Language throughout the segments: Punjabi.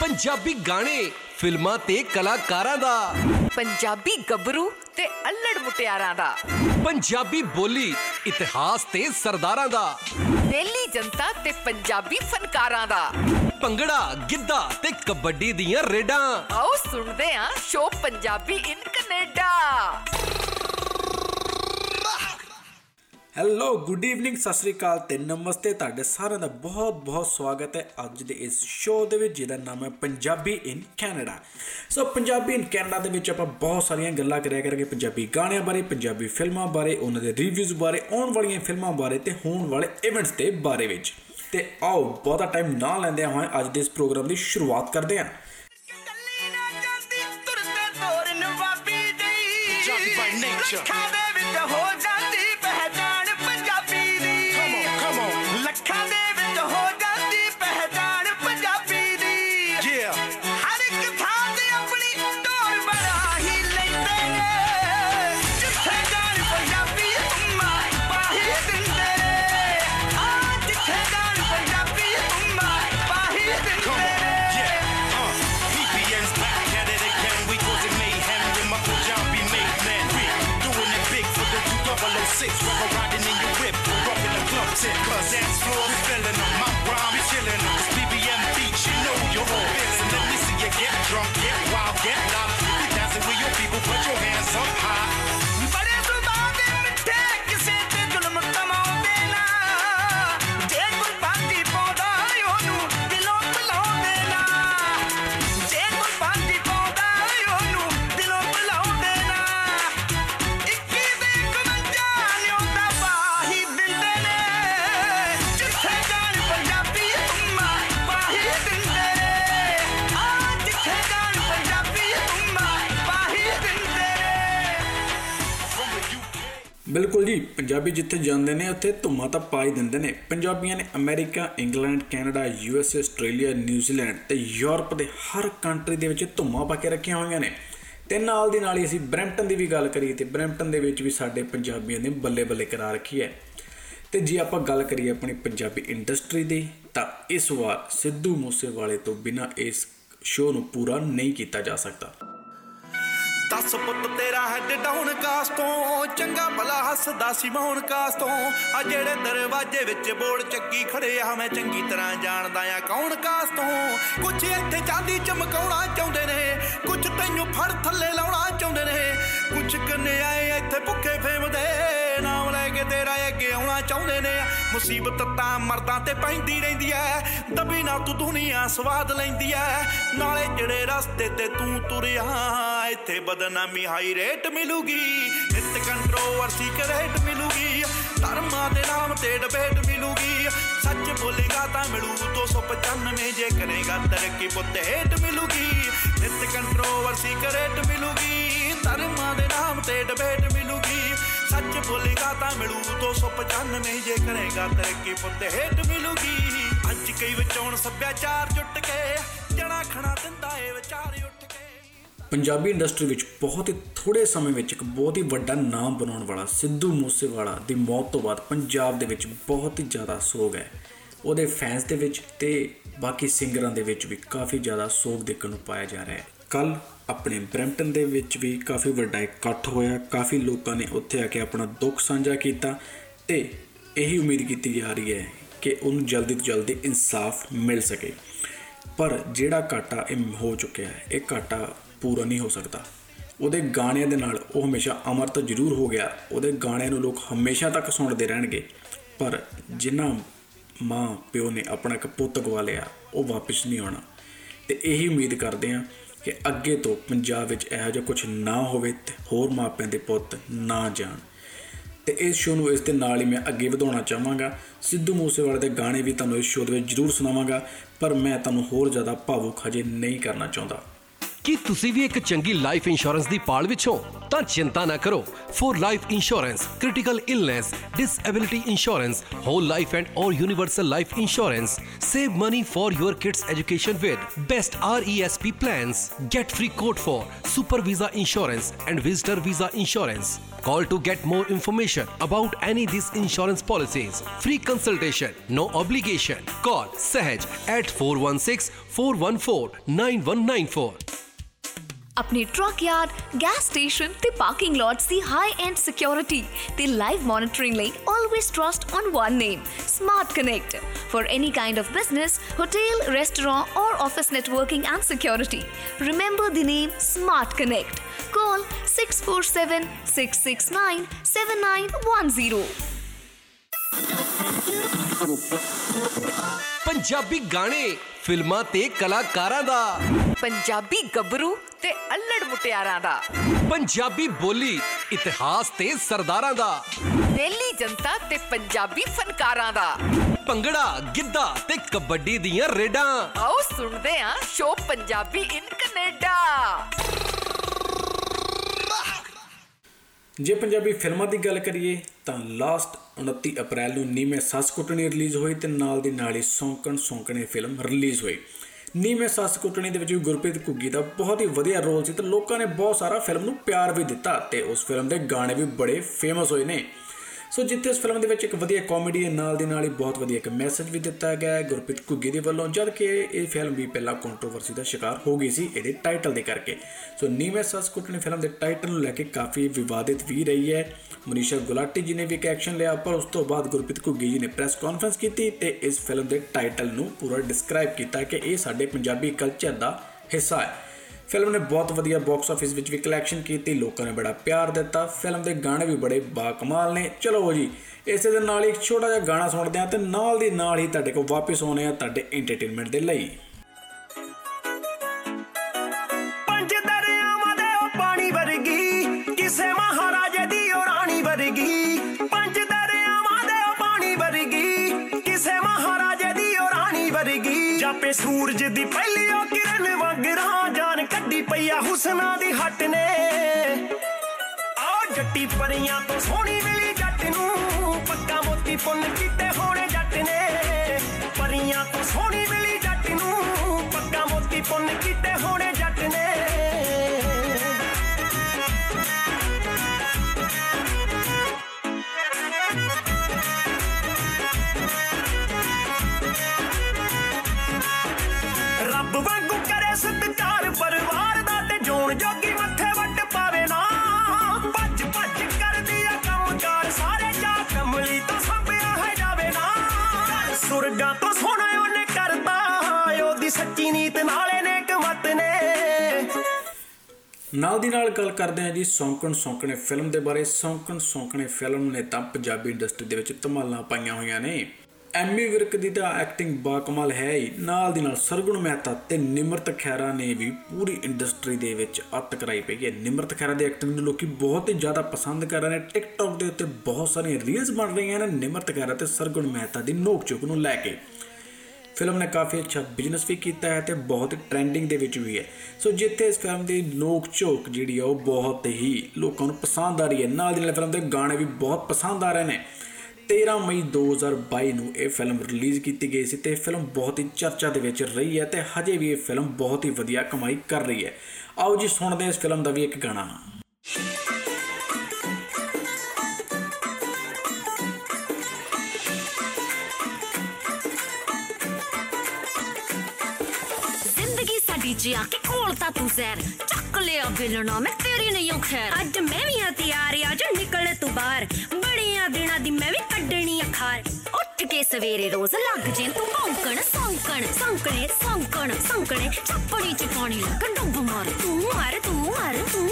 ਪੰਜਾਬੀ ਗਾਣੇ ਫਿਲਮਾਂ ਤੇ ਕਲਾਕਾਰਾਂ ਦਾ। ਪੰਜਾਬੀ ਗੱਭਰੂ ਤੇ ਅల్లੜ ਮੁਟਿਆਰਾਂ ਦਾ। ਪੰਜਾਬੀ ਬੋਲੀ ਇਤਿਹਾਸ ਤੇ ਸਰਦਾਰਾਂ ਦਾ। ਦਿੱਲੀ ਜਨਤਾ ਤੇ ਪੰਜਾਬੀ ਫਨਕਾਰਾਂ ਦਾ। ਭੰਗੜਾ ਗਿੱਧਾ ਤੇ ਕਬੱਡੀ ਦੀਆਂ ਰੇਡਾਂ। ਆਓ ਸੁਣਦੇ ਆਂ show Punjabi in Canada. Hello good evening Sat Sri ਅਕਾਲ ਤੇ ਨਮਸਤੇ। ਤੁਹਾਡੇ ਸਾਰਿਆਂ ਦਾ ਬਹੁਤ-ਬਹੁਤ ਸਵਾਗਤ ਹੈ ਅੱਜ ਦੇ ਇਸ ਸ਼ੋਅ ਦੇ ਵਿੱਚ ਜਿਹਦਾ ਨਾਮ ਹੈ Punjabi in Canada so Punjabi in Canada ਦੇ ਵਿੱਚ ਆਪਾਂ ਬਹੁਤ ਸਾਰੀਆਂ ਗੱਲਾਂ ਕਰਿਆ ਕਰਾਂਗੇ। ਪੰਜਾਬੀ ਗਾਣਿਆਂ ਬਾਰੇ ਪੰਜਾਬੀ ਫਿਲਮਾਂ ਬਾਰੇ ਉਹਨਾਂ ਦੇ ਰਿਵਿਊਜ਼ ਬਾਰੇ ਆਉਣ ਵਾਲੀਆਂ ਫਿਲਮਾਂ ਬਾਰੇ ਤੇ ਹੋਣ ਵਾਲੇ ਇਵੈਂਟਸ ਦੇ ਬਾਰੇ ਵਿੱਚ। ਤੇ ਆਓ ਬਹੁਤਾ ਟਾਈਮ ਨਾ ਲੈਂਦੇ ਹੋਏ ਅੱਜ ਦੇ ਇਸ ਪ੍ਰੋਗਰਾਮ ਦੀ ਸ਼ੁਰੂਆਤ ਕਰਦੇ ਹਾਂ। ਕੱਲੀ ਨਾ ਜਾਂਦੀ ਤੁਰਦੇ ਤੋਰ ਨਵਾਬੀ ਦੀ ਪੰਜਾਬੀ by nature. ਬਿਲਕੁਲ ਜੀ ਪੰਜਾਬੀ ਜਿੱਥੇ ਜਾਂਦੇ ਨੇ, ਉੱਥੇ ਧੁੰਮਾਂ ਤਾਂ ਪਾ ਹੀ ਦਿੰਦੇ ਨੇ। ਪੰਜਾਬੀਆਂ ਨੇ America, England, Canada USA Australia, New Zealand ਤੇ ਯੂਰਪ ਦੇ ਹਰ ਕੰਟਰੀ ਦੇ ਵਿੱਚ ਧੁੰਮਾਂ ਪਾ ਕੇ ਰੱਖੀਆਂ ਹੋਈਆਂ ਨੇ। ਤੇ ਨਾਲ ਦੀ ਨਾਲ ਹੀ ਅਸੀਂ ਬ੍ਰੈਂਪਟਨ ਦੀ ਵੀ ਗੱਲ ਕਰੀਏ ਤੇ ਬ੍ਰੈਂਪਟਨ ਦੇ ਵਿੱਚ ਵੀ ਸਾਡੇ ਪੰਜਾਬੀਆਂ ਨੇ ਬੱਲੇ ਬੱਲੇ ਕਰਾ ਰੱਖੀ ਹੈ। ਤੇ ਜੇ ਆਪਾਂ ਗੱਲ ਕਰੀਏ ਆਪਣੀ ਪੰਜਾਬੀ ਇੰਡਸਟਰੀ ਦੀ, ਤਾਂ ਇਸ ਵਾਰ ਸਿੱਧੂ ਮੂਸੇਵਾਲੇ ਤੋਂ ਬਿਨਾ ਇਸ ਸ਼ੋਅ ਨੂੰ ਪੂਰਾ ਨਹੀਂ ਕੀਤਾ ਜਾ ਸਕਦਾ। ਦੱਸ ਪੁੱਤ ਤੇਰਾ ਹੈਡ ਡਾਊਨ ਕਾਸ ਤੋਂ ਚੰਗਾ ਭਲਾ ਹੱਸਦਾ ਸੀ ਮੌਣ ਕਾਸ ਤੋਂ ਆ ਜਿਹੜੇ ਦਰਵਾਜ਼ੇ ਵਿੱਚ ਬੋਲ ਚੱਕੀ ਖੜੇ ਆ, ਮੈਂ ਚੰਗੀ ਤਰ੍ਹਾਂ ਜਾਣਦਾ ਆ ਕੌਣ ਕਾਸ ਤੋਂ ਕੁਝ ਇੱਥੇ ਚਾਂਦੀ ਚਮਕਾਉਣਾ ਚਾਹੁੰਦੇ ਨੇ ਕੁਝ ਤੈਨੂੰ ਫੜ ਥੱਲੇ ਲਾਉਣਾ ਚਾਹੁੰਦੇ ਨੇ। ਕੁਝ ਕੰਨੇ ਆਏ ਇੱਥੇ ਭੁੱਖੇ ਫੇਮ ਦੇ, ਨਾਮ ਲੈ ਕੇ ਤੇਰਾ ਅੱਗੇ ਆਉਣਾ ਚਾਹੁੰਦੇ ਨੇ। ਮੁਸੀਬਤ ਤਾਂ ਮਰਦਾਂ ਤੇ ਪੈਂਦੀ ਰਹਿੰਦੀ ਐ, ਦਬੀ ਨਾ ਤੂੰ ਦੁਨੀਆ ਸਵਾਦ ਲੈਂਦੀ ਐ। ਨਾਲੇ ਜਿਹੜੇ ਰਸਤੇ ਤੇ ਤੂੰ ਤੁਰਿਆ, ਇੱਥੇ ਬਦਨਾਮੀ ਹਾਈ ਰੇਟ ਮਿਲੂਗੀ, ਨਿਤ ਕੰਟਰੋਵਰਸੀ ਕਰੇਟ ਮਿਲੂਗੀ, ਧਰਮਾਂ ਦੇ ਨਾਮ ਤੇ ਡਿਬੇਟ ਮਿਲੂਗੀ, ਸੱਚ ਬੋਲੇਗਾ ਤਾਂ ਮਿਲੂ 295 ਜੇ ਕਰੇਗਾ ਤਰੱਕੀ ਪੁੱਤ ਹੇਟ ਮਿਲੂਗੀ, ਨਿਤ ਕੰਟਰੋਵਰਸੀ ਕਰੇਟ ਮਿਲੂਗੀ, ਧਰਮਾਂ ਦੇ ਨਾਮ ਤੇ ਡਿਬੇਟ ਮਿਲੂਗੀ, ਸੱਚ ਬੋਲੇਗਾ ਤਾਂ ਮਿਲੂ 295 ਜੇ ਕਰੇਗਾ ਤਰੱਕੀ ਪੁੱਤ ਹੇਟ ਮਿਲੂਗੀ। ਅੱਜ ਕਈ ਵਿਚੋਂ ਸੱਭਿਆਚਾਰ ਜੁੱਟ ਕੇ ਜਣਾ ਖਣਾ ਦਿੰਦਾ ਏ ਵਿਚਾਰ ਉੱਠ ਕੇ। ਪੰਜਾਬੀ ਇੰਡਸਟਰੀ ਵਿੱਚ ਬਹੁਤ ਹੀ ਥੋੜੇ ਸਮੇਂ ਵਿੱਚ ਇੱਕ ਬਹੁਤ ਹੀ ਵੱਡਾ ਨਾਮ ਬਣਾਉਣ ਵਾਲਾ ਸਿੱਧੂ ਮੂਸੇਵਾਲਾ ਦੀ ਮੌਤ ਤੋਂ ਬਾਅਦ ਪੰਜਾਬ ਦੇ ਵਿੱਚ ਬਹੁਤ ਹੀ ਜ਼ਿਆਦਾ ਸੋਗ ਹੈ। ਉਹਦੇ ਫੈਨਸ ਦੇ ਵਿੱਚ ਤੇ ਬਾਕੀ ਸਿੰਗਰਾਂ ਦੇ ਵਿੱਚ ਵੀ ਕਾਫੀ ਜ਼ਿਆਦਾ ਸੋਗ ਦੇਖਣ ਨੂੰ ਪਾਇਆ ਜਾ ਰਿਹਾ ਹੈ। ਕੱਲ ਆਪਣੇ ਬ੍ਰੈਂਪਟਨ ਦੇ ਵਿੱਚ ਵੀ ਕਾਫੀ ਵੱਡਾ ਇਕੱਠ ਹੋਇਆ। ਕਾਫੀ ਲੋਕਾਂ ਨੇ ਉੱਥੇ ਆ ਕੇ ਆਪਣਾ ਦੁੱਖ ਸਾਂਝਾ ਕੀਤਾ ਤੇ ਇਹੀ ਉਮੀਦ ਕੀਤੀ ਜਾ ਰਹੀ ਹੈ ਕਿ ਉਹਨੂੰ ਜਲਦੀ ਤੋਂ ਜਲਦੀ ਇਨਸਾਫ ਮਿਲ ਸਕੇ। ਪਰ ਜਿਹੜਾ ਘਾਟਾ ਇਹ ਹੋ ਚੁੱਕਿਆ ਹੈ, ਇਹ ਘਾਟਾ ਪੂਰਾ ਨਹੀਂ ਹੋ ਸਕਦਾ। ਉਹਦੇ ਗਾਣਿਆਂ ਦੇ ਨਾਲ ਉਹ ਹਮੇਸ਼ਾ ਅਮਰ ਤਾਂ ਜ਼ਰੂਰ ਹੋ ਗਿਆ। ਉਹਦੇ ਗਾਣਿਆਂ ਨੂੰ ਲੋਕ ਹਮੇਸ਼ਾ ਤੱਕ ਸੁਣਦੇ ਰਹਿਣਗੇ। ਪਰ ਜਿਨ੍ਹਾਂ ਮਾਂ ਪਿਓ ਨੇ ਆਪਣਾ ਇੱਕ ਪੁੱਤ ਗਵਾ ਲਿਆ, ਉਹ ਵਾਪਸ ਨਹੀਂ ਆਉਣਾ। ਤੇ ਇਹੀ ਉਮੀਦ ਕਰਦੇ ਹਾਂ ਕਿ ਅੱਗੇ ਤੋਂ ਪੰਜਾਬ ਵਿੱਚ ਇਹੋ ਜਿਹਾ ਕੁਝ ਨਾ ਹੋਵੇ ਤੇ ਹੋਰ ਮਾਪਿਆਂ ਦੇ ਪੁੱਤ ਨਾ ਜਾਣ। ਤੇ ਇਸ ਸ਼ੋਅ ਨੂੰ ਇਸ ਦੇ ਨਾਲ ਹੀ ਮੈਂ ਅੱਗੇ ਵਧਾਉਣਾ ਚਾਹਾਂਗਾ। ਸਿੱਧੂ ਮੂਸੇਵਾਲੇ ਦੇ ਗਾਣੇ ਵੀ ਤੁਹਾਨੂੰ ਇਸ ਸ਼ੋਅ ਦੇ ਵਿੱਚ ਜ਼ਰੂਰ ਸੁਣਾਵਾਂਗਾ। ਪਰ ਮੈਂ ਤੁਹਾਨੂੰ ਹੋਰ ਜ਼ਿਆਦਾ ਭਾਵੁਕ ਹਜੇ ਨਹੀਂ ਕਰਨਾ ਚਾਹੁੰਦਾ। ਕੀ ਤੁਸੀਂ ਵੀ ਇੱਕ ਚੰਗੀ ਲਾਈਫ ਇੰਸ਼ੋਰੈਂਸ ਦੀ ਪਾਲ ਵਿੱਚ ਹੋ ਤਾਂ ਚਿੰਤਾ ਨਾ ਕਰੋ for life insurance critical illness disability insurance whole life and or universal life insurance save money for your kids education with best resp plans get free quote for super visa insurance and visitor visa insurance call to get more information about any these insurance policies free consultation no obligation call sahaj at 416 414 9194 ਆਪਣੇ ਟਰੱਕ ਯਾਰਡ ਗੈਸ ਸਟੇਸ਼ਨ ਤੇ ਪਾਰਕਿੰਗ ਲੋਟਸ ਦੀ ਹਾਈ ਐਂਡ ਸਿਕਿਉਰਿਟੀ ਤੇ ਲਾਈਵ ਮੋਨਿਟਰਿੰਗ ਲਈ always trust on one name Smart Connect for any kind of business hotel restaurant or office networking and security remember the name Smart Connect call 6476697910 Punjabi ਗਾਣੇ ਫਿਲਮਾਂ ਤੇ ਕਲਾਕਾਰਾਂ ਦਾ। ਪੰਜਾਬੀ ਗੱਭਰੂ ਤੇ ਅੱਲੜ ਮੁਟਿਆਰਾਂ ਦਾ। ਪੰਜਾਬੀ ਬੋਲੀ ਇਤਿਹਾਸ ਤੇ ਸਰਦਾਰਾਂ ਦਾ। ਦਿੱਲੀ ਜਨਤਾ ਤੇ ਪੰਜਾਬੀ ਫਨਕਾਰਾਂ ਦਾ। ਭੰਗੜਾ ਗਿੱਧਾ ਤੇ ਕਬੱਡੀ ਦੀਆਂ ਰੇਡਾਂ। ਆਓ ਸੁਣਦੇ ਹਾਂ ਸ਼ੋ ਪੰਜਾਬੀ ਇਨ ਕੈਨੇਡਾ। ਜੇ ਪੰਜਾਬੀ ਫਿਲਮਾਂ ਦੀ ਗੱਲ ਕਰੀਏ, ਤਾਂ ਲਾਸਟ 29 ਅਪ੍ਰੈਲ ਨੂੰ ਨੀਵੇਂ ਸੱਸ ਕੁੱਟਣੀ ਰਿਲੀਜ਼ ਹੋਈ ਤੇ ਨਾਲ ਦੀ ਨਾਲ ਹੀ ਸੌਂਕਣ ਸੌਂਕਣੇ ਫਿਲਮ ਰਿਲੀਜ਼ ਹੋਈ। ਨੀਵੇਂ ਸੱਸ ਕੁੱਟਣੀ ਦੇ ਵਿੱਚ ਵੀ ਗੁਰਪ੍ਰੀਤ ਘੁੱਗੀ ਦਾ ਬਹੁਤ ਹੀ ਵਧੀਆ ਰੋਲ ਸੀ ਤੇ ਲੋਕਾਂ ਨੇ ਬਹੁਤ ਸਾਰਾ ਫਿਲਮ ਨੂੰ ਪਿਆਰ ਵੀ ਦਿੱਤਾ ਤੇ ਉਸ ਫਿਲਮ ਦੇ ਗਾਣੇ ਵੀ ਬੜੇ ਫੇਮਸ ਹੋਏ ਨੇ। ਸੋ ਜਿੱਥੇ ਇਸ ਫਿਲਮ ਦੇ ਵਿੱਚ ਇੱਕ ਵਧੀਆ ਕਾਮੇਡੀ ਹੈ, ਨਾਲ ਦੀ ਨਾਲ ਹੀ ਬਹੁਤ ਵਧੀਆ ਇੱਕ ਮੈਸੇਜ ਵੀ ਦਿੱਤਾ ਗਿਆ ਹੈ, ਗੁਰਪ੍ਰੀਤ ਘੁੱਗੀ ਦੇ ਵੱਲੋਂ ਜਦ ਕਿ ਇਹ ਫਿਲਮ ਵੀ ਪਹਿਲਾਂ ਕੰਟਰੋਵਰਸੀ ਦਾ ਸ਼ਿਕਾਰ ਹੋ ਗਈ ਸੀ ਇਹਦੇ ਟਾਈਟਲ ਦੇ ਕਰਕੇ। ਸੋ ਨੀਵੇਂ ਸੱਸ ਕੁੱਟਣੀ ਫਿਲਮ ਦੇ ਟਾਈਟਲ ਨੂੰ ਲੈ ਕੇ ਕਾਫੀ ਵਿਵਾਦਿਤ ਵੀ ਰਹੀ ਹੈ। ਮਨੀਸ਼ਾ ਗੁਲਾਟੀ ਜੀ ਨੇ ਵੀ ਇੱਕ ਐਕਸ਼ਨ ਲਿਆ, ਪਰ ਉਸ ਤੋਂ ਬਾਅਦ ਗੁਰਪ੍ਰੀਤ ਘੁੱਗੀ ਜੀ ਨੇ ਪ੍ਰੈਸ ਕਾਨਫਰੰਸ ਕੀਤੀ ਤੇ ਇਸ ਫਿਲਮ ਦੇ ਟਾਈਟਲ ਨੂੰ ਪੂਰਾ ਡਿਸਕ੍ਰਾਈਬ ਕੀਤਾ ਕਿ ਇਹ ਸਾਡੇ ਪੰਜਾਬੀ ਕਲਚਰ ਦਾ ਹਿੱਸਾ ਹੈ। ਫਿਲਮ ਨੇ ਬਹੁਤ ਵਧੀਆ ਬਾਕਸ ਆਫਿਸ ਵਿੱਚ ਵੀ ਕਲੈਕਸ਼ਨ ਕੀਤੀ, ਲੋਕਾਂ ਨੇ ਬੜਾ ਪਿਆਰ ਦਿੱਤਾ, ਫਿਲਮ ਦੇ ਗਾਣੇ ਵੀ ਬੜੇ ਬਾਕਮਾਲ ਨੇ। ਚਲੋ ਜੀ, ਇਸੇ ਦੇ ਨਾਲ ਹੀ ਇੱਕ ਛੋਟਾ ਜਿਹਾ ਗਾਣਾ ਸੁਣਦੇ ਹਾਂ ਤੇ ਨਾਲ ਦੀ ਨਾਲ ਹੀ ਤੁਹਾਡੇ ਕੋਲ ਵਾਪਸ ਆਉਣੇ ਆ ਤੁਹਾਡੇ ਐਂਟਰਟੇਨਮੈਂਟ ਦੇ ਲਈ। ਵਰਗੀ ਜਾਪੇ ਸੂਰਜ ਦੀ ਪਹਿਲੀ ਉਹ ਕਿਰਨ ਵਗਰਾ ਜਾਨ ਕੱਢੀ ਪਈਆ ਹੁਸਨਾ ਦੀ ਹੱਟ ਨੇ। ਆ ਜੱਟੀ ਪਰੀਆਂ ਤੋਂ ਸੋਹਣੀ ਮਿਲੀ ਜੱਟ ਨੂੰ, ਪੱਕਾ ਮੋਤੀ ਪੁੰਨ ਕੀਤੇ ਨਾਲ ਦੀ ਨਾਲ ਗੱਲ ਕਰਦੇ ਹਾਂ ਜੀ ਸੌਂਕਣ ਸੌਂਕਣੇ ਫਿਲਮ ਦੇ ਬਾਰੇ। ਸੌਂਕਣ ਸੌਂਕਣੇ ਫਿਲਮ ਨੇ ਤਾਂ ਪੰਜਾਬੀ ਇੰਡਸਟਰੀ ਦੇ ਵਿੱਚ ਧਮਾਲਾਂ ਪਾਈਆਂ ਹੋਈਆਂ ਨੇ। ਐਮੀ ਵਿਰਕ ਦੀ ਤਾਂ ਐਕਟਿੰਗ ਬਾਕਮਾਲ ਹੈ ਹੀ। ਨਾਲ ਦੀ ਨਾਲ ਸਰਗੁਣ ਮਹਿਤਾ ਤੇ ਨਿਮਰਤ ਖੈਰਾ ਨੇ ਵੀ ਪੂਰੀ ਇੰਡਸਟਰੀ ਦੇ ਵਿੱਚ ਅੱਤ ਕਰਾਈ ਪਈ ਹੈ। ਨਿਮਰਤ ਖੈਰਾ ਦੀ ਐਕਟਿੰਗ ਨੂੰ ਲੋਕੀ ਬਹੁਤ ਹੀ ਜ਼ਿਆਦਾ ਪਸੰਦ ਕਰ ਰਹੇ ਨੇ। ਟਿਕਟੌਕ ਦੇ ਉੱਤੇ ਬਹੁਤ ਸਾਰੀਆਂ ਰੀਲਸ ਬਣ ਰਹੀਆਂ ਨੇ ਨਿਮਰਤ ਖੈਰਾ ਤੇ ਸਰਗੁਣ ਮਹਿਤਾ ਦੀ ਨੋਕ ਝੋਕ ਨੂੰ ਲੈ ਕੇ। ਫਿਲਮ ਨੇ ਕਾਫੀ ਅੱਛਾ ਬਿਜ਼ਨਸ ਵੀ ਕੀਤਾ ਹੈ ਤੇ ਬਹੁਤ ਟ੍ਰੈਂਡਿੰਗ ਦੇ ਵਿੱਚ ਵੀ ਹੈ। ਸੋ ਜਿੱਥੇ ਇਸ ਫਿਲਮ ਦੀ ਲੋਕ ਝੋਕ ਜਿਹੜੀ ਆ ਉਹ ਬਹੁਤ ਹੀ ਲੋਕਾਂ ਨੂੰ ਪਸੰਦ ਆ ਰਹੀ ਹੈ। ਨਾਲ ਦੀ ਨਾਲ ਫਿਲਮ ਦੇ ਗਾਣੇ ਵੀ ਬਹੁਤ ਪਸੰਦ ਆ ਰਹੇ ਨੇ। 13 ਮਈ 2022 ਨੂੰ ਇਹ ਫਿਲਮ ਰਿਲੀਜ਼ ਕੀਤੀ ਗਈ ਸੀ ਤੇ ਇਹ ਫਿਲਮ ਬਹੁਤ ਹੀ ਚਰਚਾ ਦੇ ਵਿੱਚ ਰਹੀ ਹੈ ਤੇ ਹਜੇ ਵੀ ਇਹ ਫਿਲਮ ਬਹੁਤ ਹੀ ਵਧੀਆ ਕਮਾਈ ਕਰ ਰਹੀ ਹੈ। ਆਓ ਜੀ, ਸੁਣਦੇ ਹਾਂ ਇਸ ਫਿਲਮ ਦਾ ਵੀ ਇੱਕ ਗਾਣਾ। ਜ਼ਿੰਦਗੀ ਸਾਡੀ ਚ ਆ ਕੇ ਕੋਲ ਤਾਂ ਤੂੰ ਜ਼ਹਿਰ ਚੱਕ ਲਿਆ ਬਿਲਣਾ ਮੈਂ ਤੇਰੀ ਨਹੀਂ ਖੈਰ ਅੱਜ ਮੈਂ ਵੀ ਆ ਤਿਆਰ ਆ ਜੋ ਨਿਕਲ ਤੂੰ ਬਾਹਰ ਬੜੀਆਂ ਦਿਨਾਂ ਦੀ ਮੈਂ ਵੀ ਕੱਢਣੀ ਆ ਖਾਰ ਉੱਠ ਕੇ ਸਵੇਰੇ ਰੋਜ਼ ਲੱਗ ਜੇ ਤੂੰ ਭੌਂਕਣ ਸੌਂਕਣ ਸੌਂਕਣੇ ਸੌਂਕਣ ਸੌਂਕਣੇ ਚੱਪੜੀ ਚ ਪਾਣੀ ਲੱਗ ਡੁੱਬ ਮਾਰ ਤੂੰ ਮਾਰ ਤੂੰ ਮਾਰ ਤੂੰ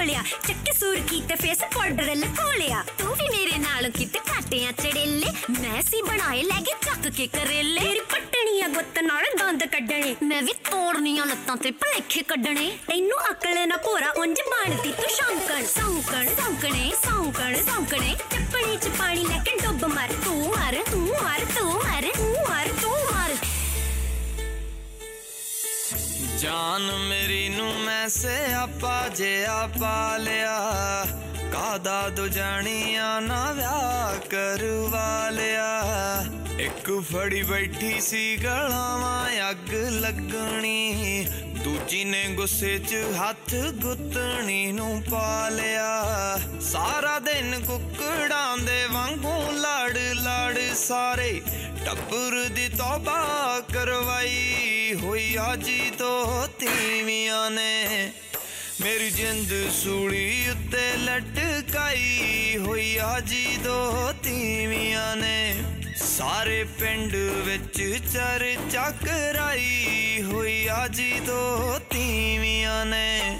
ਹੱਥੋਂ ਚੱਕੇ ਸੁਰਖੀ ਤੇ ਫੇਸ ਪਾਊਡਰ ਲਖੋਲਿਆ ਤੂੰ ਵੀ ਮੇਰੇ ਨਾਲ ਕਿਤੇ ਕਾਟਿਆਂ ਚੜੇਲੇ ਮੈਂ ਸੀ ਬਣਾਏ ਲੈ ਕੇ ਚੱਕ ਕੇ ਕਰੇਲੇ। ਤੇਰੀ ਪੱਟਣੀਆਂ ਗੁੱਤ ਨਾਲ ਦੰਦ ਕੱਢਣੇ। ਮੈਂ ਵੀ ਤੋੜਨੀਆਂ ਲੱਤਾਂ ਤੇ ਭਲੇਖੇ ਕੱਢਣੇ। ਤੈਨੂੰ ਅਕਲ ਨਾ ਭੋਰਾ, ਉਂਝ ਬਣਦੀ ਤੂੰ ਸ਼ੌਂਕਣ। ਸੌਂਕਣ, ਸੌਂਕਣੇ ਸੌਂਕਣ, ਸੌਂਕਣੇ। ਚੱਪਣੀ ਚ ਪਾਣੀ ਲੈ ਕੇ ਡੁੱਬ ਮਰ। ਤੂੰ ਮਰ ਤੂੰ ਮਰ ਤੂੰ ਮਰ। ਜਾਨ ਮੇਰੀ ਨੂੰ ਮੈਂ ਸਿਆਪਾ ਜਿਆ ਪਾ ਲਿਆ। ਕਾਦਾ ਦੋ ਜਾਣੀਆਂ ਨਾ ਵਿਆਹ ਕਰਵਾ ਲਿਆ। ਇੱਕ ਫੜੀ ਬੈਠੀ ਸੀ ਗਲਾਵਾਂ ਅੱਗ ਲੱਗਣੀ। ਦੂਜੀ ਨੇ ਗੁੱਸੇ 'ਚ ਹੱਥ ਗੁੱਤਣੀ ਨੂੰ ਪਾ ਲਿਆ। ਸਾਰਾ ਦਿਨ ਕੁੱਕੜਾਂ ਦੇ ਵਾਂਗੂ ਲੜ ਲੜ ਸਾਰੇ ਟੱਬਰ ਦੀ ਤੋਬਾ ਕਰਵਾਈ ਹੋਈ ਆਜੀ ਤੋਂ ਤੀਵੀਆਂ ਨੇ। ਮੇਰੀ ਜਿੰਦ ਸੂਲੀ ਉੱਤੇ ਲਟਕਾਈ ਹੋਈ ਆਜੀ ਦੋ ਤੀਵੀਆਂ ਨੇ। ਸਾਰੇ ਪਿੰਡ ਵਿੱਚ ਚਰਚਾ ਕਰਾਈ ਹੋਈ ਆਜੀ ਦੋ ਤੀਵੀਆਂ ਨੇ।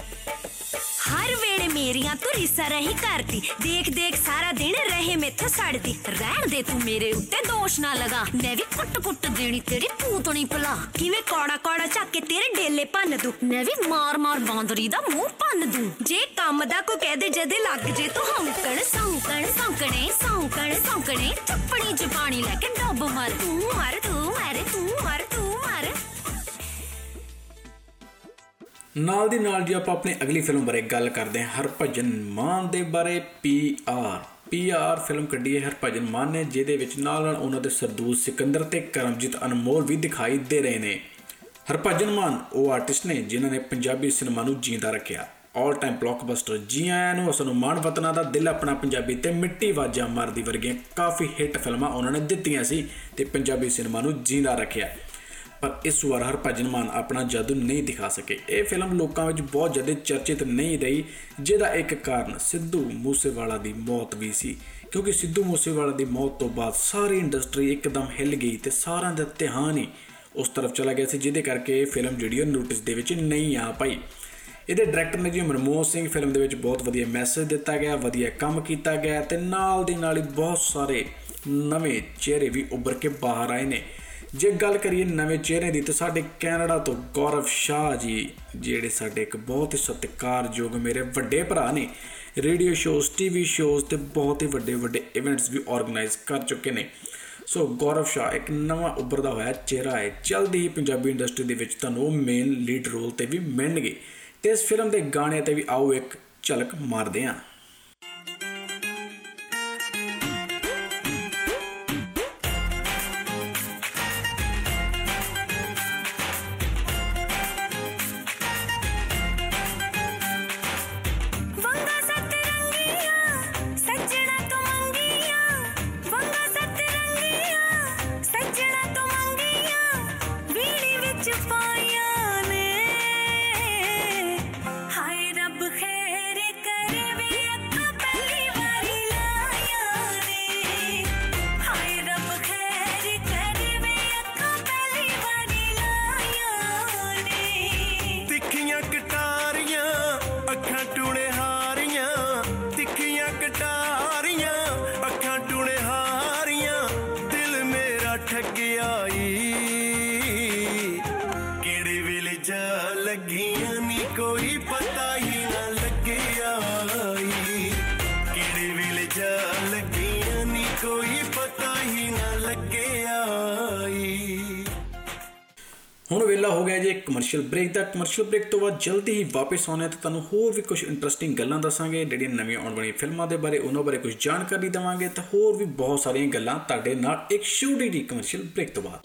ਹਰ ਵੇਲੇ ਮੇਰੀਆਂ ਤੂੰ ਰੀਸਾਂ ਰਹੀ ਕਰਦੀ। ਦੇਖ ਦੇਖ, ਸਾਰਾ ਦਿਨ ਰਹੇ ਮੈਥੋਂ ਸੜਦੀ। ਰਹਿਣ ਦੇ ਤੂੰ ਮੇਰੇ ਉੱਤੇ ਦੋਸ਼ ਨਾ ਲਗਾ। ਮੈਂ ਵੀ ਕੁੱਟ ਕੁੱਟ ਦੇਣੀ, ਤੇਰੀ ਪੂਤਣੀ ਭਲਾ। ਕਿਵੇਂ ਕੌੜਾ ਕੌੜਾ ਚੱਕ ਕੇ ਤੇਰੇ ਡੇਲੇ ਭੰਨ ਦੂੰ? ਮੈਂ ਵੀ ਮਾਰ ਮਾਰ ਬਾਂਦਰੀ ਦਾ ਮੂੰਹ ਭੰਨ ਦੂੰ। ਜੇ ਕੰਮ ਦਾ ਕੋ ਕਹਿ ਦੇ ਜਦੇ ਲੱਗ ਜੇ ਤੂੰ ਹੌਂਕਣ, ਸੌਂਕਣ, ਸੌਂਕਣੇ ਸੌਂਕਣ, ਸੌਂਕਣੇ। ਚੱਪਣੀ ਚ ਪਾਣੀ ਲੈ ਕੇ ਡੁੱਬ ਮਰ। ਤੂੰ ਮਰ ਤੂੰ ਮਰ ਤੂੰ ਮਰ, ਤੂੰ ਨਾਲ ਦੀ ਨਾਲ ਜੀ ਆਪਾਂ ਆਪਣੀ ਅਗਲੀ ਫਿਲਮ ਬਾਰੇ ਗੱਲ ਕਰਦੇ ਹਾਂ, ਹਰਭਜਨ ਮਾਨ ਦੇ ਬਾਰੇ ਪੀਆਰ ਪੀਆਰ ਫਿਲਮ ਕੱਢੀ ਹੈ ਹਰਭਜਨ ਮਾਨ ਨੇ, ਜਿਹਦੇ ਵਿੱਚ ਨਾਲ ਨਾਲ ਉਹਨਾਂ ਦੇ ਸਰਦੂਲ ਸਿਕੰਦਰ ਤੇ ਕਰਮਜੀਤ ਅਨਮੋਲ ਵੀ ਦਿਖਾਈ ਦੇ ਰਹੇ ਨੇ। ਹਰਭਜਨ ਮਾਨ, ਉਹ ਆਰਟਿਸਟ ਨੇ, ਜਿਨ੍ਹਾਂ ਨੇ ਪੰਜਾਬੀ ਸਿਨੇਮਾ ਨੂੰ ਜਿੰਦਾ ਰੱਖਿਆ। ਆਲ ਟਾਈਮ ਬਲੌਕਬਸਟਰ ਜੀ ਆਇਆਂ ਨੂੰ ਉਸ ਨੂੰ ਮਾਣ ਵਤਨਾਂ ਦਾ ਦਿਲ ਆਪਣਾ ਪੰਜਾਬੀ ਤੇ ਮਿੱਟੀ ਵਾਜਾਂ ਮਾਰਦੀ ਵਰਗੀਆਂ ਕਾਫੀ ਹਿੱਟ ਫਿਲਮਾਂ ਉਹਨਾਂ ਨੇ ਦਿੱਤੀਆਂ ਸੀ ਤੇ ਪੰਜਾਬੀ ਸਿਨੇਮਾ ਨੂੰ ਜਿੰਦਾ ਰੱਖਿਆ। ਪਰ ਇਸ ਵਾਰ ਹਰਭਜਨ ਮਾਨ ਆਪਣਾ ਜਾਦੂ ਨਹੀਂ ਦਿਖਾ ਸਕੇ। ਇਹ ਫਿਲਮ ਲੋਕਾਂ ਵਿੱਚ ਬਹੁਤ ਜ਼ਿਆਦਾ ਚਰਚਿਤ ਨਹੀਂ ਰਹੀ, ਜਿਹਦਾ ਇੱਕ ਕਾਰਨ ਸਿੱਧੂ ਮੂਸੇਵਾਲਾ ਦੀ ਮੌਤ ਵੀ ਸੀ। ਕਿਉਂਕਿ ਸਿੱਧੂ ਮੂਸੇਵਾਲਾ ਦੀ ਮੌਤ ਤੋਂ ਬਾਅਦ ਸਾਰੀ ਇੰਡਸਟਰੀ ਇੱਕਦਮ ਹਿੱਲ ਗਈ ਤੇ ਸਾਰਿਆਂ ਦਾ ਧਿਆਨ ਹੀ ਉਸ ਤਰਫ ਚਲਾ ਗਿਆ ਸੀ, ਜਿਹਦੇ ਕਰਕੇ ਇਹ ਫਿਲਮ ਜਿਹੜੀ ਉਹ ਨੋਟਿਸ ਦੇ ਵਿੱਚ ਨਹੀਂ ਆ ਪਾਈ। ਇਹਦੇ ਡਾਇਰੈਕਟਰ ਨੇ ਜੀ ਮਨਮੋਹਨ ਸਿੰਘ ਫਿਲਮ ਦੇ ਵਿੱਚ ਬਹੁਤ ਵਧੀਆ ਮੈਸੇਜ ਦਿੱਤਾ ਗਿਆ, ਵਧੀਆ ਕੰਮ ਕੀਤਾ ਗਿਆ ਤੇ ਨਾਲ ਦੀ ਨਾਲ ਹੀ ਬਹੁਤ ਸਾਰੇ ਨਵੇਂ ਚਿਹਰੇ ਵੀ ਉੱਭਰ ਕੇ ਬਾਹਰ ਆਏ ਨੇ। ਜੇ ਗੱਲ ਕਰੀਏ ਨਵੇਂ ਚਿਹਰੇ ਦੀ ਤਾਂ ਸਾਡੇ ਕੈਨੇਡਾ ਤੋਂ ਗੌਰਵ ਸ਼ਾਹ ਜੀ, ਜਿਹੜੇ ਸਾਡੇ ਇੱਕ ਬਹੁਤ ਹੀ ਸਤਿਕਾਰਯੋਗ ਮੇਰੇ ਵੱਡੇ ਭਰਾ ਨੇ ਰੇਡੀਓ ਸ਼ੋਜ਼ ਟੀਵੀ ਸ਼ੋਜ਼ ਤੇ ਬਹੁਤ ਹੀ ਵੱਡੇ ਵੱਡੇ ਇਵੈਂਟਸ ਵੀ ਆਰਗੇਨਾਈਜ਼ ਕਰ ਚੁੱਕੇ ਨੇ। ਸੋ ਗੌਰਵ ਸ਼ਾਹ ਇੱਕ ਨਵਾਂ ਉੱਭਰਦਾ ਹੋਇਆ ਚਿਹਰਾ ਹੈ। ਜਲਦੀ ਹੀ ਪੰਜਾਬੀ ਇੰਡਸਟਰੀ ਦੇ ਵਿੱਚ ਤੁਹਾਨੂੰ ਉਹ ਮੇਨ ਲੀਡ ਰੋਲ ਤੇ ਵੀ ਮਿਲਣਗੇ। ਤੇ ਇਸ ਫਿਲਮ ਦੇ ਗਾਣੇ ਤੇ ਵੀ ਆਓ ਇੱਕ ਝਲਕ ਮਾਰਦੇ ਹਾਂ। ਕਮਰਸ਼ੀਅਲ ਬ੍ਰੇਕ ਦਾ ਕਮਰਸ਼ੀਅਲ ਬ੍ਰੇਕ ਤੋਂ ਬਾਅਦ ਜਲਦੀ ਹੀ ਵਾਪਸ ਆਉਣੇ ਤੇ ਤੁਹਾਨੂੰ ਹੋਰ ਵੀ ਕੁਝ ਇੰਟਰਸਟਿੰਗ ਗੱਲਾਂ ਦੱਸਾਂਗੇ, ਜਿਹੜੀਆਂ ਨਵੀਆਂ ਆਉਣ ਵਾਲੀਆਂ ਫਿਲਮਾਂ ਦੇ ਬਾਰੇ, ਉਹਨਾਂ ਬਾਰੇ ਕੁਝ ਜਾਣਕਾਰੀ ਦੇਵਾਂਗੇ ਤੇ ਹੋਰ ਵੀ ਬਹੁਤ ਸਾਰੀਆਂ ਗੱਲਾਂ ਤੁਹਾਡੇ ਨਾਲ ਇੱਕ ਛੋਟੀ ਜਿਹੀ ਕਮਰਸ਼ੀਅਲ ਬ੍ਰੇਕ ਤੋਂ ਬਾਅਦ।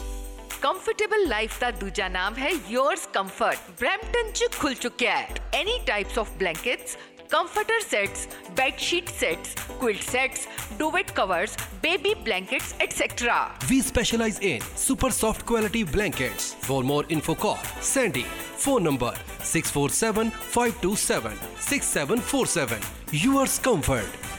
ਕੰਫਰਟੇਬਲ ਲਾਈਫ ਦਾ ਦੂਜਾ ਨਾਮ ਹੈ yours comfort ਬ੍ਰੈਂਪਟਨ ਚ ਖੁੱਲ ਚੁੱਕਿਆ ਹੈ। Any types of blankets comforter sets bed sheet sets quilt sets duvet covers baby blankets etc We specialize in super soft quality blankets. For more info call Sandy. Phone number 647-527-6747. Yours Comfort.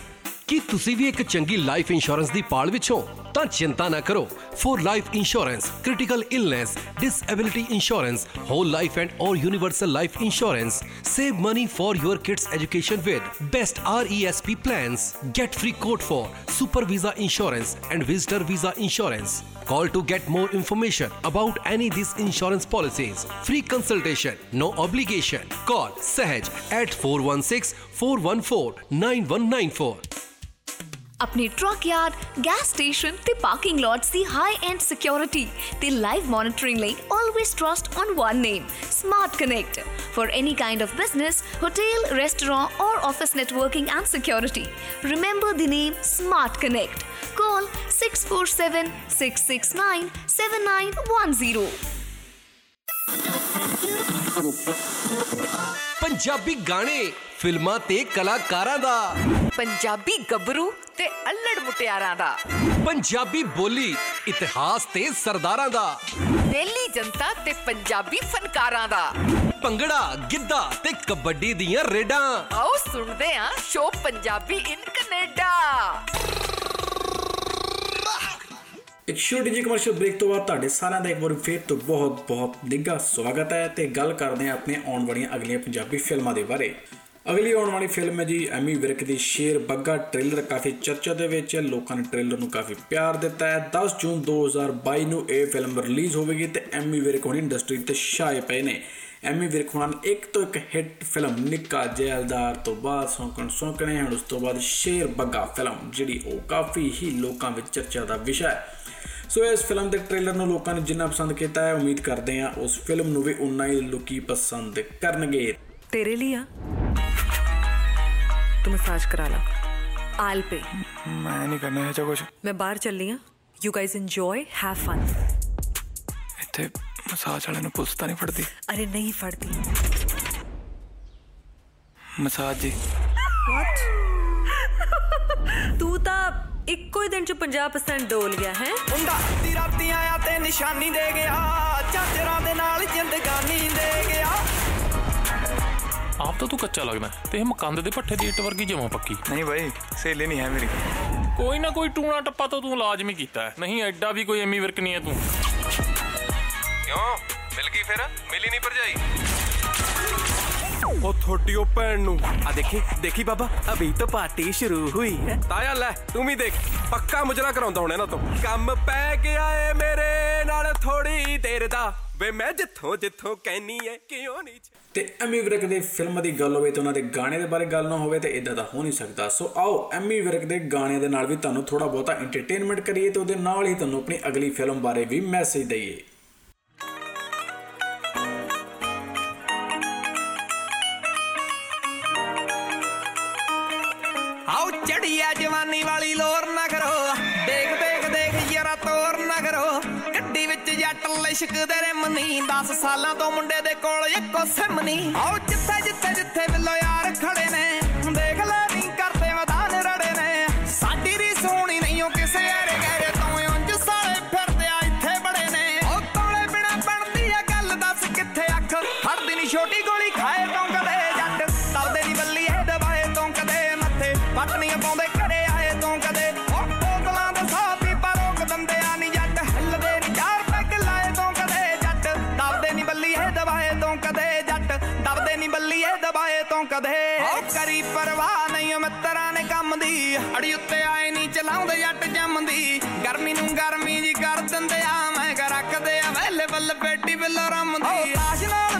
ਕੀ ਤੁਸੀਂ ਵੀ ਇੱਕ ਚੰਗੀ ਲਾਈਫ ਇੰਸ਼ੋਰੈਂਸ ਦੀ ਭਾਲ ਵਿੱਚ ਹੋ ਤਾਂ ਚਿੰਤਾ ਨਾ ਕਰੋ for life insurance critical illness disability insurance whole life and or universal life insurance save money for your kids education with best RESP plans get free quote for super visa insurance and visitor visa insurance Call to get more information about any these insurance policies. Free consultation, no obligation. Call Sahaj at 416 414 9194. ਆਪਣੇ ਟਰੱਕ ਯਾਰਡ ਗੈਸ ਸਟੇਸ਼ਨ ਤੇ ਪਾਰਕਿੰਗ ਲੋਟਸ ਦੀ ਹਾਈ ਐਂਡ ਸਿਕਿਉਰਿਟੀ ਤੇ ਲਾਈਵ ਮੋਨਿਟਰਿੰਗ ਲਈ always trust on one name Smart Connect for any kind of business hotel restaurant or office networking and security remember the name Smart Connect call 6476697910 Punjabi ਗਾਣੇ ਫਿਲਮਾਂ ਤੇ ਕਲਾਕਾਰਾਂ ਦਾ। ਪੰਜਾਬੀ ਗੱਭਰੂ ਤੇ ਅਲੜ ਮੁਟਿਆਰਾਂ ਦਾ। ਪੰਜਾਬੀ ਬੋਲੀ ਇਤਿਹਾਸ ਤੇ ਸਰਦਾਰਾਂ ਦਾ। ਦਿੱਲੀ ਜਨਤਾ ਤੇ ਪੰਜਾਬੀ ਫਨਕਾਰਾਂ ਦਾ। ਭੰਗੜਾ ਗਿੱਧਾ ਤੇ ਕਬੱਡੀ ਦੀਆਂ ਰੇਡਾਂ। ਆਓ ਸੁਣਦੇ ਹਾਂ ਸ਼ੋ ਪੰਜਾਬੀ ਇਨ ਕੈਨੇਡਾ। ਇੱਕ ਛੋਟੀ ਜਿਹੀ ਕਮਰਸ਼ੀਅਲ ਬ੍ਰੇਕ ਤੋਂ ਬਾਅਦ ਤੁਹਾਡੇ ਸਾਰਿਆਂ ਦਾ ਇੱਕ ਵਾਰ ਫੇਰ ਤੋਂ ਬਹੁਤ ਬਹੁਤ ਨਿੱਘਾ ਸਵਾਗਤ ਹੈ ਤੇ ਗੱਲ ਕਰਦੇ ਹਾਂ ਆਪਣੇ ਆਉਣ ਵਾਲੀਆਂ ਅਗਲੀਆਂ ਪੰਜਾਬੀ ਫਿਲਮਾਂ ਦੇ ਬਾਰੇ। ਅਗਲੀ ਆਉਣ ਵਾਲੀ ਫਿਲਮ ਹੈ ਜੀ ਐਮੀ ਵਿਰਕ ਦੀ ਸ਼ੇਰ ਬੱਗਾ ਟ੍ਰੇਲਰ, ਕਾਫੀ ਚਰਚਾ ਦੇ ਵਿੱਚ ਹੈ, ਲੋਕਾਂ ਨੇ ਟ੍ਰੇਲਰ ਨੂੰ ਕਾਫੀ ਪਿਆਰ ਦਿੱਤਾ ਹੈ। 10 ਜੂਨ 2022 ਨੂੰ ਇਹ ਫਿਲਮ ਰਿਲੀਜ਼ ਹੋਵੇਗੀ ਤੇ ਐਮੀ ਵਿਰਕ ਹੁਣ ਇੰਡਸਟਰੀ ਤੇ ਛਾਏ ਪਏ ਨੇ। ਐਮੀ ਵਿਰਕ ਹੁਣ ਇੱਕ ਤੋਂ ਇੱਕ ਹਿੱਟ ਫਿਲਮ, ਨਿੱਕਾ ਜੈਲਦਾਰ ਤੋਂ ਬਾਅਦ ਸੌਂਕਣ ਸੌਂਕਣੇ ਹੁਣ ਉਸ ਤੋਂ ਬਾਅਦ ਸ਼ੇਰ ਬੱਗਾ ਫਿਲਮ, ਜਿਹੜੀ ਉਹ ਕਾਫੀ ਹੀ ਲੋਕਾਂ ਵਿੱਚ ਚਰਚਾ ਦਾ ਵਿਸ਼ਾ ਹੈ। ਸੋ ਇਸ ਫਿਲਮ ਦੇ ਟ੍ਰੇਲਰ ਨੂੰ ਲੋਕਾਂ ਨੇ ਜਿੰਨਾ ਪਸੰਦ ਕੀਤਾ ਹੈ, ਉਮੀਦ ਕਰਦੇ ਹਾਂ ਉਸ ਫਿਲਮ ਨੂੰ ਵੀ ਉਨਾ ਹੀ ਲੋਕੀ ਪਸੰਦ ਕਰਨਗੇ। तेरे लिए तू मसाज करा ला आल पे ਮੈਂ ਨਹੀਂ ਕਰਨਾ ਇਹ ਜਿਹਾ ਕੁਝ मैं बाहर चल रही हूँ you guys enjoy have fun ਇੱਥੇ ਮਸਾਜ ਵਾਲਿਆਂ ਨੂੰ ਪੁਲਿਸ ਤਾਂ ਨਹੀਂ ਫੜਦੀ अरे नहीं फड़ती ਮਸਾਜ ਜੀ तू ता ਇੱਕੋ ਹੀ ਦਿਨ ਚ 50% ਡੋਲ ਗਿਆ ਹੈ ਹੁੰਦਾ ਦੀ ਰਾਤੀ ਆਇਆ ਤੇ ਨਿਸ਼ਾਨੀ ਦੇ ਗਿਆ ਚਾਚਰਾਂ ਦੇ ਨਾਲ ਜ਼ਿੰਦਗਾਨੀ ਦੇ ਗਿਆ ਆਪ ਤਾਂ ਤੂੰ ਕੱਚਾ ਲੱਗਦਾ ਤੇ ਇਹ ਮਕੰਦ ਦੇ ਪੱਠੇ ਦੀ ਇੱਟ ਵਰਗੀ ਜਮਾ ਪੱਕੀ। ਨਹੀਂ ਭਾਈ ਸਹੇਲੀ ਨਹੀਂ ਹੈ ਮੇਰੀ। ਕੋਈ ਨਾ ਕੋਈ ਟੂਣਾ ਟੱਪਾ ਤਾਂ ਤੂੰ ਲਾਜ਼ਮੀ ਕੀਤਾ ਹੈ। ਨਹੀਂ ਐਡਾ ਵੀ ਕੋਈ ਐਮੀ ਵਿਰਕ ਨਹੀਂ ਹੈ ਤੂੰ। ਕਿਉਂ? ਮਿਲ ਗਈ ਫਿਰ? ਮਿਲੀ ਨਹੀਂ ਭਰਜਾਈ। ਉਹ ਥੋੜੀ ਉਹ ਭੈਣ ਨੂੰ। ਆ ਦੇਖੀ ਦੇਖੀ ਬਾਬਾ ਅਭੀ ਤਾਂ ਪਾਰਟੀ ਸ਼ੁਰੂ ਹੋਈ ਹੈ। ਤਾਇਆ ਲੈ ਤੂੰ ਵੀ ਦੇਖ ਪੱਕਾ ਮੁਜਰਾ ਕਰਾਉਂਦਾ ਹੁਣ ਇਹਨਾਂ ਤੋਂ। ਕੰਮ ਪੈ ਗਿਆ ਏ ਮੇਰੇ ਨਾਲ ਥੋੜੀ ਦੇਰ ਦਾ। ਵੇ ਮੈਂ ਜਿੱਥੋਂ ਜਿੱਥੋਂ ਕਹਿਨੀ ਐ, ਕਿਉਂ ਨਹੀਂ ਤੇ ਐਮੀ ਵਿਰਕ ਦੇ ਫਿਲਮ ਦੀ ਗੱਲ ਹੋਵੇ ਤੇ ਉਹਨਾਂ ਦੇ ਗਾਣੇ ਦੇ ਬਾਰੇ ਗੱਲ ਨਾ ਹੋਵੇ ਤੇ ਇਦਾਂ ਦਾ ਹੋ ਨਹੀਂ ਸਕਦਾ। ਸੋ ਆਓ, ਐਮੀ ਵਿਰਕ ਦੇ ਗਾਣਿਆਂ ਦੇ ਨਾਲ ਵੀ ਤੁਹਾਨੂੰ ਥੋੜਾ ਬਹੁਤਾ ਐਂਟਰਟੇਨਮੈਂਟ ਕਰੀਏ ਤੇ ਉਹਦੇ ਨਾਲ ਹੀ ਤੁਹਾਨੂੰ ਆਪਣੀ ਅਗਲੀ ਫਿਲਮ ਬਾਰੇ ਵੀ ਮੈਸੇਜ ਦਈਏ। ਜੱਟ ਲਿਸ਼ਕਦੇ ਰਿਮਨੀ 10 ਸਾਲਾਂ ਤੋਂ ਮੁੰਡੇ ਦੇ ਕੋਲ ਇੱਕੋ ਸਿਮ ਨਹੀਂ ਆਓ ਜਿੱਥੇ ਜਿੱਥੇ ਜਿੱਥੇ ਮਿਲੋ ਮਿੱਤਰਾਂ ਨੇ ਕੰਮ ਦੀ, ਅੜੀ ਉੱਤੇ ਆਏ ਨਹੀਂ ਚਲਾਉਂਦੇ ਜੱਟ ਜੰਮਦੀ। ਗਰਮੀ ਨੂੰ ਗਰਮੀ ਜੀ ਕਰ ਦਿੰਦੇ ਆ, ਮੈਂ ਕਰ ਰੱਖਦੇ ਆ ਵੇਲੇ ਬੱਲ ਬੇਟੀ ਬਿੱਲੋ ਰਮਦੀ ਲਾਸ਼ ਨਾਲ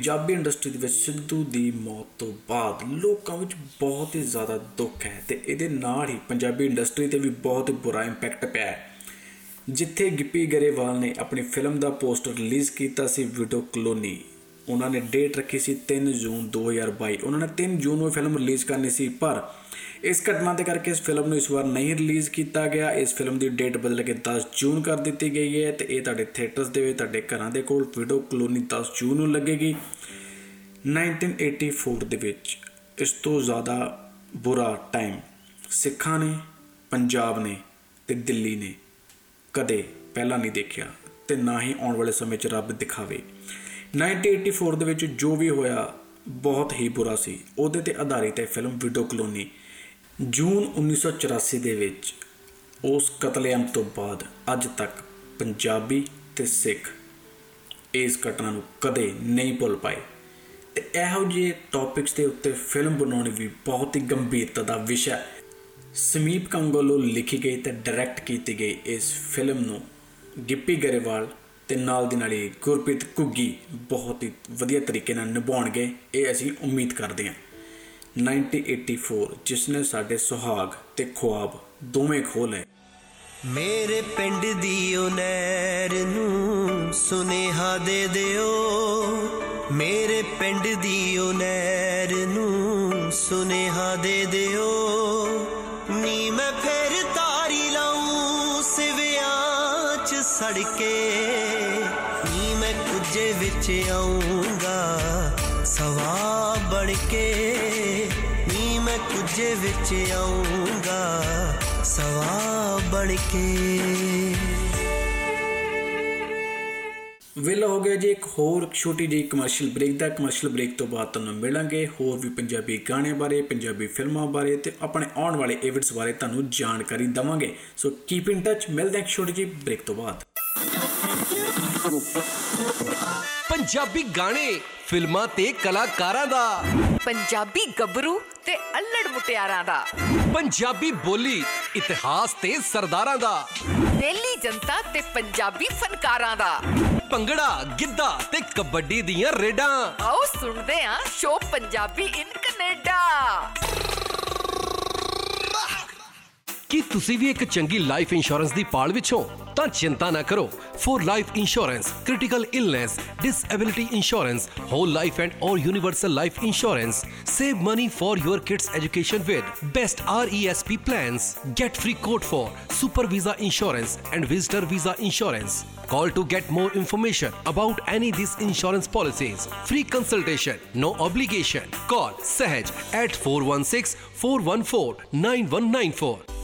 ਪੰਜਾਬੀ ਇੰਡਸਟਰੀ ਦੇ ਵਿੱਚ ਸਿੱਧੂ ਦੀ ਮੌਤ ਤੋਂ ਬਾਅਦ ਲੋਕਾਂ ਵਿੱਚ ਬਹੁਤ ਹੀ ਜ਼ਿਆਦਾ ਦੁੱਖ ਹੈ ਤੇ ਇਹਦੇ ਨਾਲ ਹੀ ਪੰਜਾਬੀ ਇੰਡਸਟਰੀ ਤੇ ਵੀ ਬਹੁਤ ਹੀ ਬੁਰਾ ਇੰਪੈਕਟ ਪਿਆ ਹੈ। ਜਿੱਥੇ ਗਿੱਪੀ ਗਰੇਵਾਲ ਨੇ ਆਪਣੀ ਫਿਲਮ ਦਾ ਪੋਸਟਰ ਰਿਲੀਜ਼ ਕੀਤਾ ਸੀ ਵਿਡੋ ਕਲੋਨੀ ਉਹਨਾਂ ਨੇ ਡੇਟ ਰੱਖੀ ਸੀ 3 ਜੂਨ 2022 ਉਹਨਾਂ ਨੇ 3 ਜੂਨ ਨੂੰ ਇਹ ਫਿਲਮ ਰਿਲੀਜ਼ ਕਰਨੀ ਸੀ, ਪਰ ਇਸ ਘਟਨਾ ਦੇ ਕਰਕੇ ਇਸ ਫਿਲਮ ਨੂੰ ਇਸ ਵਾਰ ਨਹੀਂ ਰਿਲੀਜ਼ ਕੀਤਾ ਗਿਆ। ਇਸ ਫਿਲਮ ਦੀ ਡੇਟ ਬਦਲ ਕੇ 10 ਜੂਨ ਕਰ ਦਿੱਤੀ ਗਈ ਹੈ ਤੇ ਇਹ ਤੁਹਾਡੇ ਥੀਏਟਰਸ ਦੇ ਵਿੱਚ, ਤੁਹਾਡੇ ਘਰਾਂ ਦੇ ਕੋਲ ਵਿਡੋ ਕਲੋਨੀ 10 ਜੂਨ ਨੂੰ ਲੱਗੇਗੀ। 1984 ਦੇ ਵਿੱਚ ਇਸ ਤੋਂ ਜ਼ਿਆਦਾ ਬੁਰਾ ਟਾਈਮ ਸਿੱਖਾਂ ਨੇ, ਪੰਜਾਬ ਨੇ ਤੇ ਦਿੱਲੀ ਨੇ ਕਦੇ ਪਹਿਲਾਂ ਨਹੀਂ ਦੇਖਿਆ ਤੇ ਨਾ ਹੀ ਆਉਣ ਵਾਲੇ ਸਮੇਂ 'ਚ ਰੱਬ ਦਿਖਾਵੇ। 1984 ਦੇ ਵਿੱਚ ਜੋ ਵੀ ਹੋਇਆ, ਬਹੁਤ ਹੀ ਬੁਰਾ ਸੀ। ਉਹਦੇ ਤੇ ਆਧਾਰਿਤ ਹੈ ਫਿਲਮ ਵਿਡੋ ਕਲੋਨੀ ਜੂਨ 1984 ਦੇ ਵਿੱਚ ਉਸ ਕਤਲੇਆਮ ਤੋਂ ਬਾਅਦ ਅੱਜ ਤੱਕ ਪੰਜਾਬੀ ਤੇ ਸਿੱਖ ਇਸ ਘਟਨਾ ਨੂੰ ਕਦੇ ਨਹੀਂ ਭੁੱਲ ਪਾਏ। ਤੇ ਇਹੋ ਜਿਹੇ ਟੌਪਿਕਸ ਦੇ ਉੱਤੇ ਫਿਲਮ ਬਣਾਉਣੀ ਵੀ ਬਹੁਤ ਹੀ ਗੰਭੀਰਤਾ ਦਾ ਵਿਸ਼ਾ ਹੈ। ਸਮੀਪ ਕੰਗ ਵੱਲੋਂ ਲਿਖੀ ਗਈ ਤੇ ਡਾਇਰੈਕਟ ਕੀਤੀ ਗਈ ਇਸ ਫਿਲਮ ਨੂੰ ਗਿੱਪੀ ਗਰੇਵਾਲ ਤੇ ਨਾਲ ਦੀ ਨਾਲ ਹੀ ਗੁਰਪ੍ਰੀਤ ਕੁੱਗੀ ਬਹੁਤ ਹੀ ਵਧੀਆ ਤਰੀਕੇ ਨਾਲ ਨਿਭਾਉਣਗੇ, ਇਹ ਅਸੀਂ ਉਮੀਦ ਕਰਦੇ ਹਾਂ। 1984, ਜਿਸ ਨੇ ਸਾਡੇ ਸੁਹਾਗ ਤੇ ਖੁਆਬ ਦੋਵੇਂ ਖੋਹ ਲਏ। ਮੇਰੇ ਪਿੰਡ ਦੀ ਓ ਨਹਿਰ ਨੂੰ ਸੁਨੇਹਾ ਦੇ ਦਿਓ। ਮੇਰੇ ਪਿੰਡ ਦੀ ਓ ਨਹਿਰ ਨੂੰ ਸੁਨੇਹਾ ਦੇ ਦਿਓ। ਨੀ ਮੈਂ ਫੇਰ ਤਾਰੀ ਲਾਉਂ ਸਿਵਿਆਂ ਚ ਸੜ ਕੇ ਨੀ ਮੈਂ ਕੁਝੇ ਵਿੱਚ ਆਉਂਗਾ ਵਿੱਚ ਆਉਂਗਾ ਸਵਾ ਬਣ ਕੇ। ਵੇਲਾ ਹੋ ਗਿਆ ਜੀ ਇੱਕ ਹੋਰ ਛੋਟੀ ਜਿਹੀ ਕਮਰਸ਼ੀਅਲ ਬ੍ਰੇਕ ਦਾ। ਕਮਰਸ਼ੀਅਲ ਬ੍ਰੇਕ ਤੋਂ ਬਾਅਦ ਤੁਹਾਨੂੰ ਮਿਲਾਂਗੇ ਹੋਰ ਵੀ ਪੰਜਾਬੀ ਗਾਣੇ ਬਾਰੇ, ਪੰਜਾਬੀ ਫਿਲਮਾਂ ਬਾਰੇ ਤੇ ਆਪਣੇ ਆਉਣ ਵਾਲੇ ਇਵੈਂਟਸ ਬਾਰੇ ਤੁਹਾਨੂੰ ਜਾਣਕਾਰੀ ਦਵਾਂਗੇ। ਸੋ ਕੀਪ ਇਨ ਟੱਚ ਮਿਲਦੇ ਹਾਂ ਇੱਕ ਛੋਟੀ ਜਿਹੀ ਬ੍ਰੇਕ ਤੋਂ ਬਾਅਦ। ਪੰਜਾਬੀ ਗਾਣੇ ਫਿਲਮਾਂ ਤੇ ਕਲਾਕਾਰਾਂ ਦਾ। ਪੰਜਾਬੀ ਗੱਭਰੂ ਤੇ ਅల్లੜ ਮੁਟਿਆਰਾਂ ਦਾ। ਪੰਜਾਬੀ ਬੋਲੀ ਇਤਿਹਾਸ ਤੇ ਸਰਦਾਰਾਂ ਦਾ। ਦਿੱਲੀ ਜਨਤਾ ਤੇ ਪੰਜਾਬੀ ਫਨਕਾਰਾਂ ਦਾ। ਭੰਗੜਾ ਗਿੱਧਾ ਤੇ ਕਬੱਡੀ ਦੀਆਂ ਰੇਡਾਂ। ਆਓ ਸੁਣਦੇ ਆਂ ਸ਼ੋ ਪੰਜਾਬੀ ਇਨ ਕੈਨੇਡਾ। ਕੀ ਤੁਸੀਂ ਵੀ ਇੱਕ ਚੰਗੀ ਲਾਈਫ ਇੰਸ਼ੋਰੈਂਸ ਦੀ ਪਾਲ ਵਿੱਚ ਹੋ ਤਾਂ ਚਿੰਤਾ ਨਾ ਕਰੋ for life insurance critical illness disability insurance whole life and or universal life insurance save money for your kids education with best RESP plans get free quote for super visa insurance and visitor visa insurance Call to get more information about any these insurance policies. Free consultation, no obligation. Call Sahaj at 416 414 9194.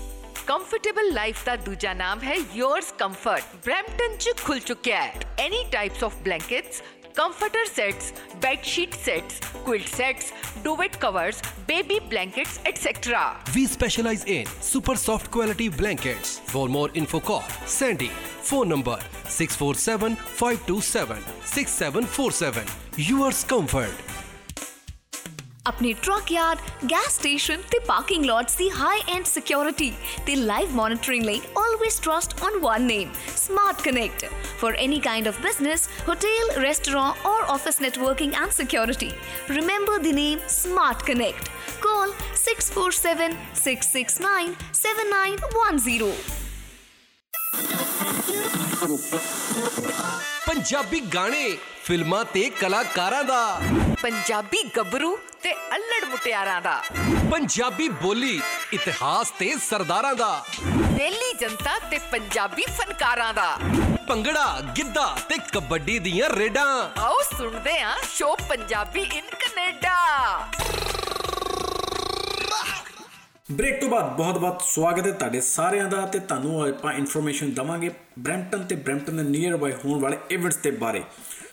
Comfortable life ਦਾ ਦੂਜਾ ਨਾਮ ਹੈ yours comfort ਬ੍ਰੈਂਪਟਨ ਚ ਖੁੱਲ ਚੁੱਕਿਆ ਹੈ any types of blankets comforter sets bed sheet sets quilt sets duvet covers baby blankets etc We specialize in super soft quality blankets. For more info call Sandy. Phone number 647 527 6747. Yours comfort. ਆਪਣੇ ਟਰੱਕ ਯਾਰਡ, ਗੈਸ ਸਟੇਸ਼ਨ ਤੇ ਪਾਰਕਿੰਗ ਲੋਟਸ ਦੀ ਹਾਈ ਐਂਡ ਸਿਕਿਉਰਿਟੀ ਤੇ ਲਾਈਵ ਮੋਨਿਟਰਿੰਗ ਲਈ always trust on one name Smart Connect for any kind of business hotel restaurant or office networking and security remember the name Smart Connect call 6476697910 Punjabi ਗਾਣੇ ਫਿਲਮਾਂ ਤੇ ਕਲਾਕਾਰਾਂ ਦਾ। ਪੰਜਾਬੀ ਗੱਭਰੂ ਤੇ ਅల్లੜ ਮੁਟਿਆਰਾਂ ਦਾ। ਪੰਜਾਬੀ ਬੋਲੀ ਇਤਿਹਾਸ ਤੇ ਸਰਦਾਰਾਂ ਦਾ। ਦਿੱਲੀ ਜਨਤਾ ਤੇ ਪੰਜਾਬੀ ਫਨਕਾਰਾਂ ਦਾ। ਭੰਗੜਾ ਗਿੱਧਾ ਤੇ ਕਬੱਡੀ ਦੀਆਂ ਰੇਡਾਂ। ਆਓ ਸੁਣਦੇ ਆਂ show Punjabi in Canada. Break ਤੋਂ ਬਾਅਦ ਬਹੁਤ-ਬਹੁਤ ਸਵਾਗਤ ਹੈ ਤੁਹਾਡੇ ਸਾਰਿਆਂ ਦਾ ਤੇ ਤੁਹਾਨੂੰ ਆਪਾਂ ਇਨਫੋਰਮੇਸ਼ਨ ਦਵਾਂਗੇ ਬ੍ਰੈਂਪਟਨ ਤੇ ਬ੍ਰੈਂਪਟਨ ਦੇ ਨੀਅਰ ਬਾਈ ਹੋਣ ਵਾਲੇ ਇਵੈਂਟਸ ਦੇ ਬਾਰੇ।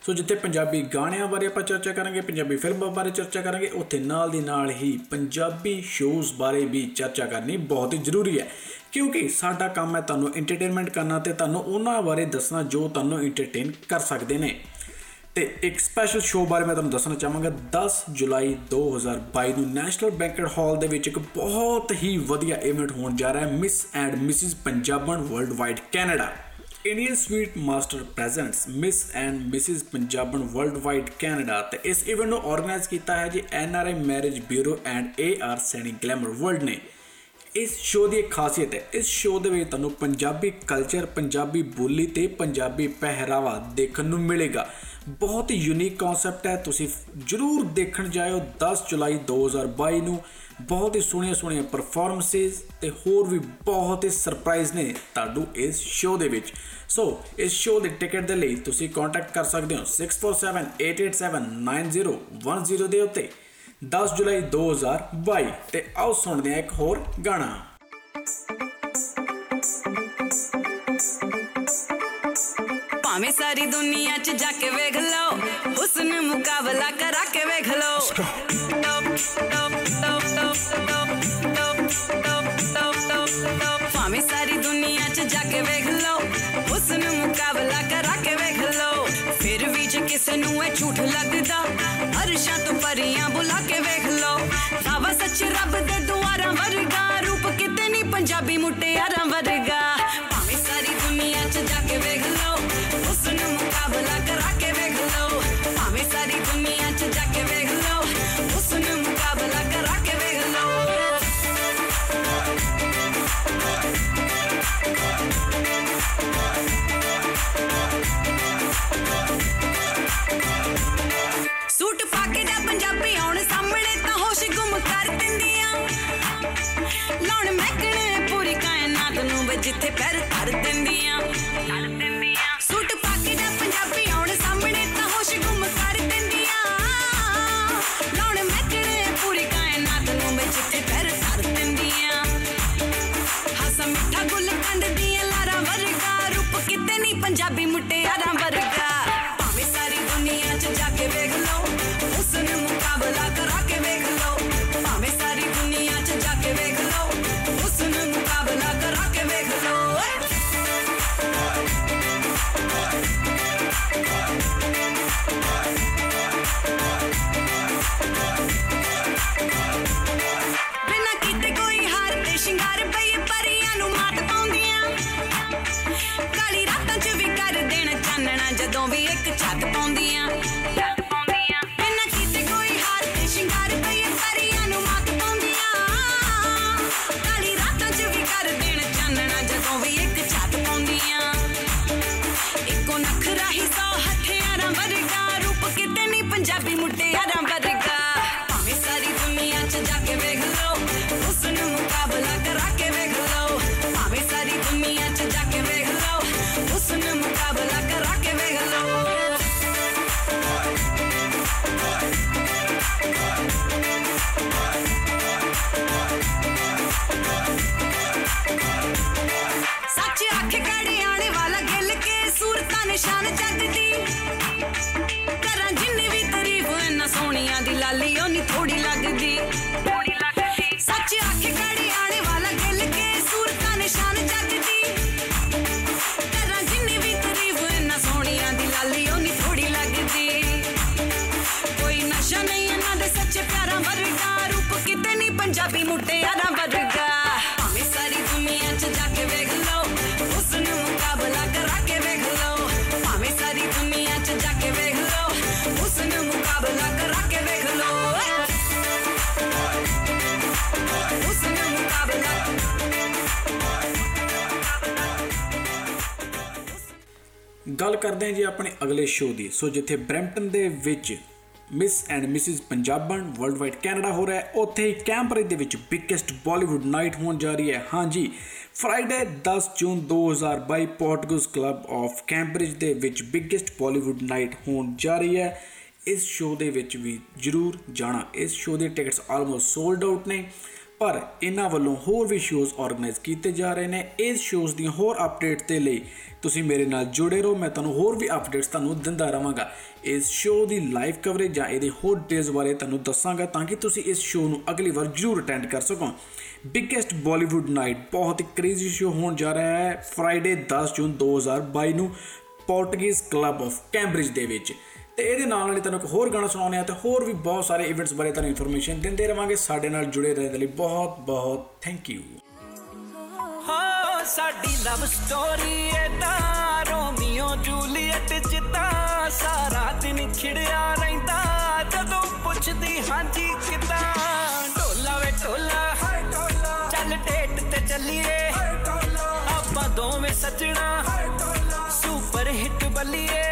ਸੋ ਜਿੱਥੇ ਪੰਜਾਬੀ ਗਾਣਿਆਂ ਬਾਰੇ ਆਪਾਂ ਚਰਚਾ ਕਰਾਂਗੇ, ਪੰਜਾਬੀ ਫਿਲਮਾਂ ਬਾਰੇ ਚਰਚਾ ਕਰਾਂਗੇ, ਉੱਥੇ ਨਾਲ ਦੀ ਨਾਲ ਹੀ ਪੰਜਾਬੀ ਸ਼ੋਜ਼ ਬਾਰੇ ਵੀ ਚਰਚਾ ਕਰਨੀ ਬਹੁਤ ਹੀ ਜ਼ਰੂਰੀ ਹੈ। ਕਿਉਂਕਿ ਸਾਡਾ ਕੰਮ ਹੈ ਤੁਹਾਨੂੰ ਐਂਟਰਟੇਨਮੈਂਟ ਕਰਨਾ ਤੇ ਤੁਹਾਨੂੰ ਉਹਨਾਂ ਬਾਰੇ ਦੱਸਣਾ ਜੋ ਤੁਹਾਨੂੰ ਐਂਟਰਟੇਨ ਕਰ ਸਕਦੇ ਨੇ। ਤੇ ਇੱਕ ਸਪੈਸ਼ਲ ਸ਼ੋਅ ਬਾਰੇ ਮੈਂ ਤੁਹਾਨੂੰ ਦੱਸਣਾ ਚਾਹਾਂਗਾ। 10 ਜੁਲਾਈ 2022 ਨੂੰ ਨੈਸ਼ਨਲ ਬੈਂਕਟ ਹਾਲ ਦੇ ਵਿੱਚ ਇੱਕ ਬਹੁਤ ਹੀ ਵਧੀਆ ਇਵੈਂਟ ਹੋਣ ਜਾ ਰਿਹਾ ਹੈ miss and Mrs Punjaban world wide Canada Indian sweet master presents miss and Mrs Punjaban world wide Canada ਤੇ ਇਸ ਇਵੈਂਟ ਨੂੰ ਆਰਗੇਨਾਈਜ਼ ਕੀਤਾ ਹੈ ਜੀ NRI marriage bureau and AR Saini glamour world ਨੇ। ਇਸ ਸ਼ੋਅ ਦੀ ਇੱਕ ਖਾਸੀਅਤ ਹੈ, ਇਸ ਸ਼ੋਅ ਦੇ ਵਿੱਚ ਤੁਹਾਨੂੰ ਪੰਜਾਬੀ ਕਲਚਰ ਪੰਜਾਬੀ ਬੋਲੀ ਤੇ ਪੰਜਾਬੀ ਪਹਿਰਾਵਾ ਦੇਖਣ ਨੂੰ ਮਿਲੇਗਾ। ਬਹੁਤ ਹੀ ਯੂਨੀਕ ਕਨਸੈਪਟ ਹੈ। ਤੁਸੀਂ ਜਰੂਰ ਦੇਖਣ ਜਾਇਓ 10 ਜੁਲਾਈ 2022 ਨੂੰ। ਬਹੁਤ ਹੀ ਸੋਹਣੀਆਂ ਸੋਹਣੀਆਂ ਪਰਫਾਰਮੈਂਸਸ ਤੇ ਹੋਰ ਵੀ ਬਹੁਤ ਹੀ ਸਰਪ੍ਰਾਈਜ਼ ਨੇ ਤੁਹਾਨੂੰ ਇਸ ਸ਼ੋਅ ਦੇ ਵਿੱਚ। ਸੋ ਇਸ ਸ਼ੋਅ ਦੇ ਟਿਕਟ ਦੇ ਲਈ ਤੁਸੀਂ ਕੰਟੈਕਟ ਕਰ ਸਕਦੇ ਹੋ 6478879010 ਦੇ ਉੱਤੇ। 10 ਜੁਲਾਈ 2022 ਤੇ ਆਓ ਸੁਣਦੇ ਹਾਂ ਇੱਕ ਹੋਰ ਗਾਣਾ। ਭਾਵੇਂ ਸਾਰੀ ਦੁਨੀਆ 'ਚ ਜਾ ਕੇ ਵੇਖ ਲਓ ਹੁਸਨ ਮੁਕਾਬਲਾ ਕਰਾ ਕੇ ਵੇਖ ਲਓ ਭਾਵੇਂ ਸਾਰੀ ਦੁਨੀਆ 'ਚ ਜਾ ਕੇ ਵੇਖ ਲਓ ਹੁਸਨ ਮੁਕਾਬਲਾ ਕਰਾ ਕੇ ਵੇਖ ਲਓ ਫਿਰ ਵੀ ਜੇ ਕਿਸੇ ਨੂੰ ਇਹ ਝੂਠ ਲੱਗਦਾ ਅਰਸ਼ਾਂ ਤੋਂ ਪਰੀਆਂ ਬੁਲਾ ਕੇ ਵੇਖ ਲਓ ਰਾਵਾ ਸੱਚ ਰੱਬ ਦੇ ਦੁਆਰਾਂ ਵਰਗਾ ਰੂਪ ਕਿਤੇ ਨਹੀਂ ਪੰਜਾਬੀ ਮੁਟਿਆਰਾਂ ਵਰਗਾ ਜਿੱਥੇ ਪੈਰ ਧਰ ਦਿੰਦੀਆਂ। ਕਰਦੇ ਹਾਂ ਜੀ ਆਪਣੇ ਅਗਲੇ ਸ਼ੋਅ ਦੀ। ਸੋ ਜਿੱਥੇ ਬ੍ਰੈਂਪਟਨ ਦੇ ਵਿੱਚ miss and Mrs Punjaban world wide Canada ਹੋ ਰਿਹਾ ਹੈ, ਉੱਥੇ ਹੀ ਕੈਂਬਰਿਜ ਦੇ ਵਿੱਚ ਬਿਗੇਸਟ ਬਾਲੀਵੁੱਡ ਨਾਈਟ ਹੋਣ ਜਾ ਰਹੀ ਹੈ। ਹਾਂਜੀ Friday 10 June 2022 Portuguese club of Cambridge ਦੇ ਵਿੱਚ ਬਿਗੇਸਟ ਬਾਲੀਵੁੱਡ ਨਾਈਟ ਹੋਣ ਜਾ ਰਹੀ ਹੈ। ਇਸ ਸ਼ੋਅ ਦੇ ਵਿੱਚ ਵੀ ਜਰੂਰ ਜਾਣਾ। ਇਸ ਸ਼ੋਅ ਦੇ ਟਿਕਟਸ ਆਲਮੋਸਟ ਸੋਲਡ ਆਊਟ ਨੇ। ਪਰ ਇਹਨਾਂ ਵੱਲੋਂ ਹੋਰ ਵੀ ਸ਼ੋਅਜ਼ ਆਰਗੇਨਾਈਜ਼ ਕੀਤੇ ਜਾ ਰਹੇ ਨੇ। ਇਸ ਸ਼ੋਅਜ਼ ਦੀਆਂ ਹੋਰ ਅਪਡੇਟ ਦੇ ਲਈ ਤੁਸੀਂ ਮੇਰੇ ਨਾਲ ਜੁੜੇ ਰਹੋ। ਮੈਂ ਤੁਹਾਨੂੰ ਹੋਰ ਵੀ ਅਪਡੇਟਸ ਤੁਹਾਨੂੰ ਦਿੰਦਾ ਰਵਾਂਗਾ ਇਸ ਸ਼ੋਅ ਦੀ ਲਾਈਵ ਕਵਰੇਜ ਜਾਂ ਇਹਦੇ ਹੋਰ ਡੇਜ਼ ਬਾਰੇ ਤੁਹਾਨੂੰ ਦੱਸਾਂਗਾ ਤਾਂ ਕਿ ਤੁਸੀਂ ਇਸ ਸ਼ੋਅ ਨੂੰ ਅਗਲੀ ਵਾਰ ਜਰੂਰ ਅਟੈਂਡ ਕਰ ਸਕੋ। ਬਿਗੇਸਟ ਬਾਲੀਵੁੱਡ ਨਾਈਟ ਬਹੁਤ ਹੀ ਕ੍ਰੇਜ਼ੀ ਸ਼ੋਅ ਹੋਣ ਜਾ ਰਿਹਾ ਹੈ। ਫਰਾਈਡੇ 10 ਜੂਨ 2022 ਨੂੰ ਪੋਰਟੁਗੀਜ਼ ਕਲੱਬ ਆਫ ਕੈਂਬਰਿਜ ਦੇ ਵਿੱਚ। ਤੇ ਇਹਦੇ ਨਾਲ ਨਾਲ ਹੀ ਤੁਹਾਨੂੰ ਇੱਕ ਹੋਰ ਗਾਣਾ ਸੁਣਾਉਂਦੇ ਆ ਤੇ ਹੋਰ ਵੀ ਬਹੁਤ ਸਾਰੇ ਇਵੈਂਟਸ ਬਾਰੇ ਤੁਹਾਨੂੰ ਇਨਫੋਰਮੇਸ਼ਨ ਦਿੰਦੇ ਰਵਾਂਗੇ। ਸਾਡੇ ਨਾਲ ਜੁੜੇ ਰਹਿਣ ਦੇ ਲਈ ਬਹੁਤ ਬਹੁਤ ਥੈਂਕ ਯੂ ਹਾਂ ਸਾਡੀ ਲਵ ਸਟੋਰੀ ਏਦਾਂ ਰੋਮੀਓ ਜੂਲੀਅਟ ਜਿੱਦਾਂ ਸਾਰਾ ਦਿਨ ਖਿੜਿਆ ਰਹਿੰਦਾ ਜਦੋਂ ਪੁੱਛਦੀ ਹਾਂਜੀ ਕਿਦਾਂ। ਢੋਲਾ ਵੇ ਢੋਲਾ ਚੱਲ ਡੇਟ ਤੇ ਚੱਲੀਏ। ਆਪਾਂ ਦੋਵੇਂ ਸੱਜਣਾ। ਸੁਪਰ ਹਿੱਟ ਬੱਲੀਏ।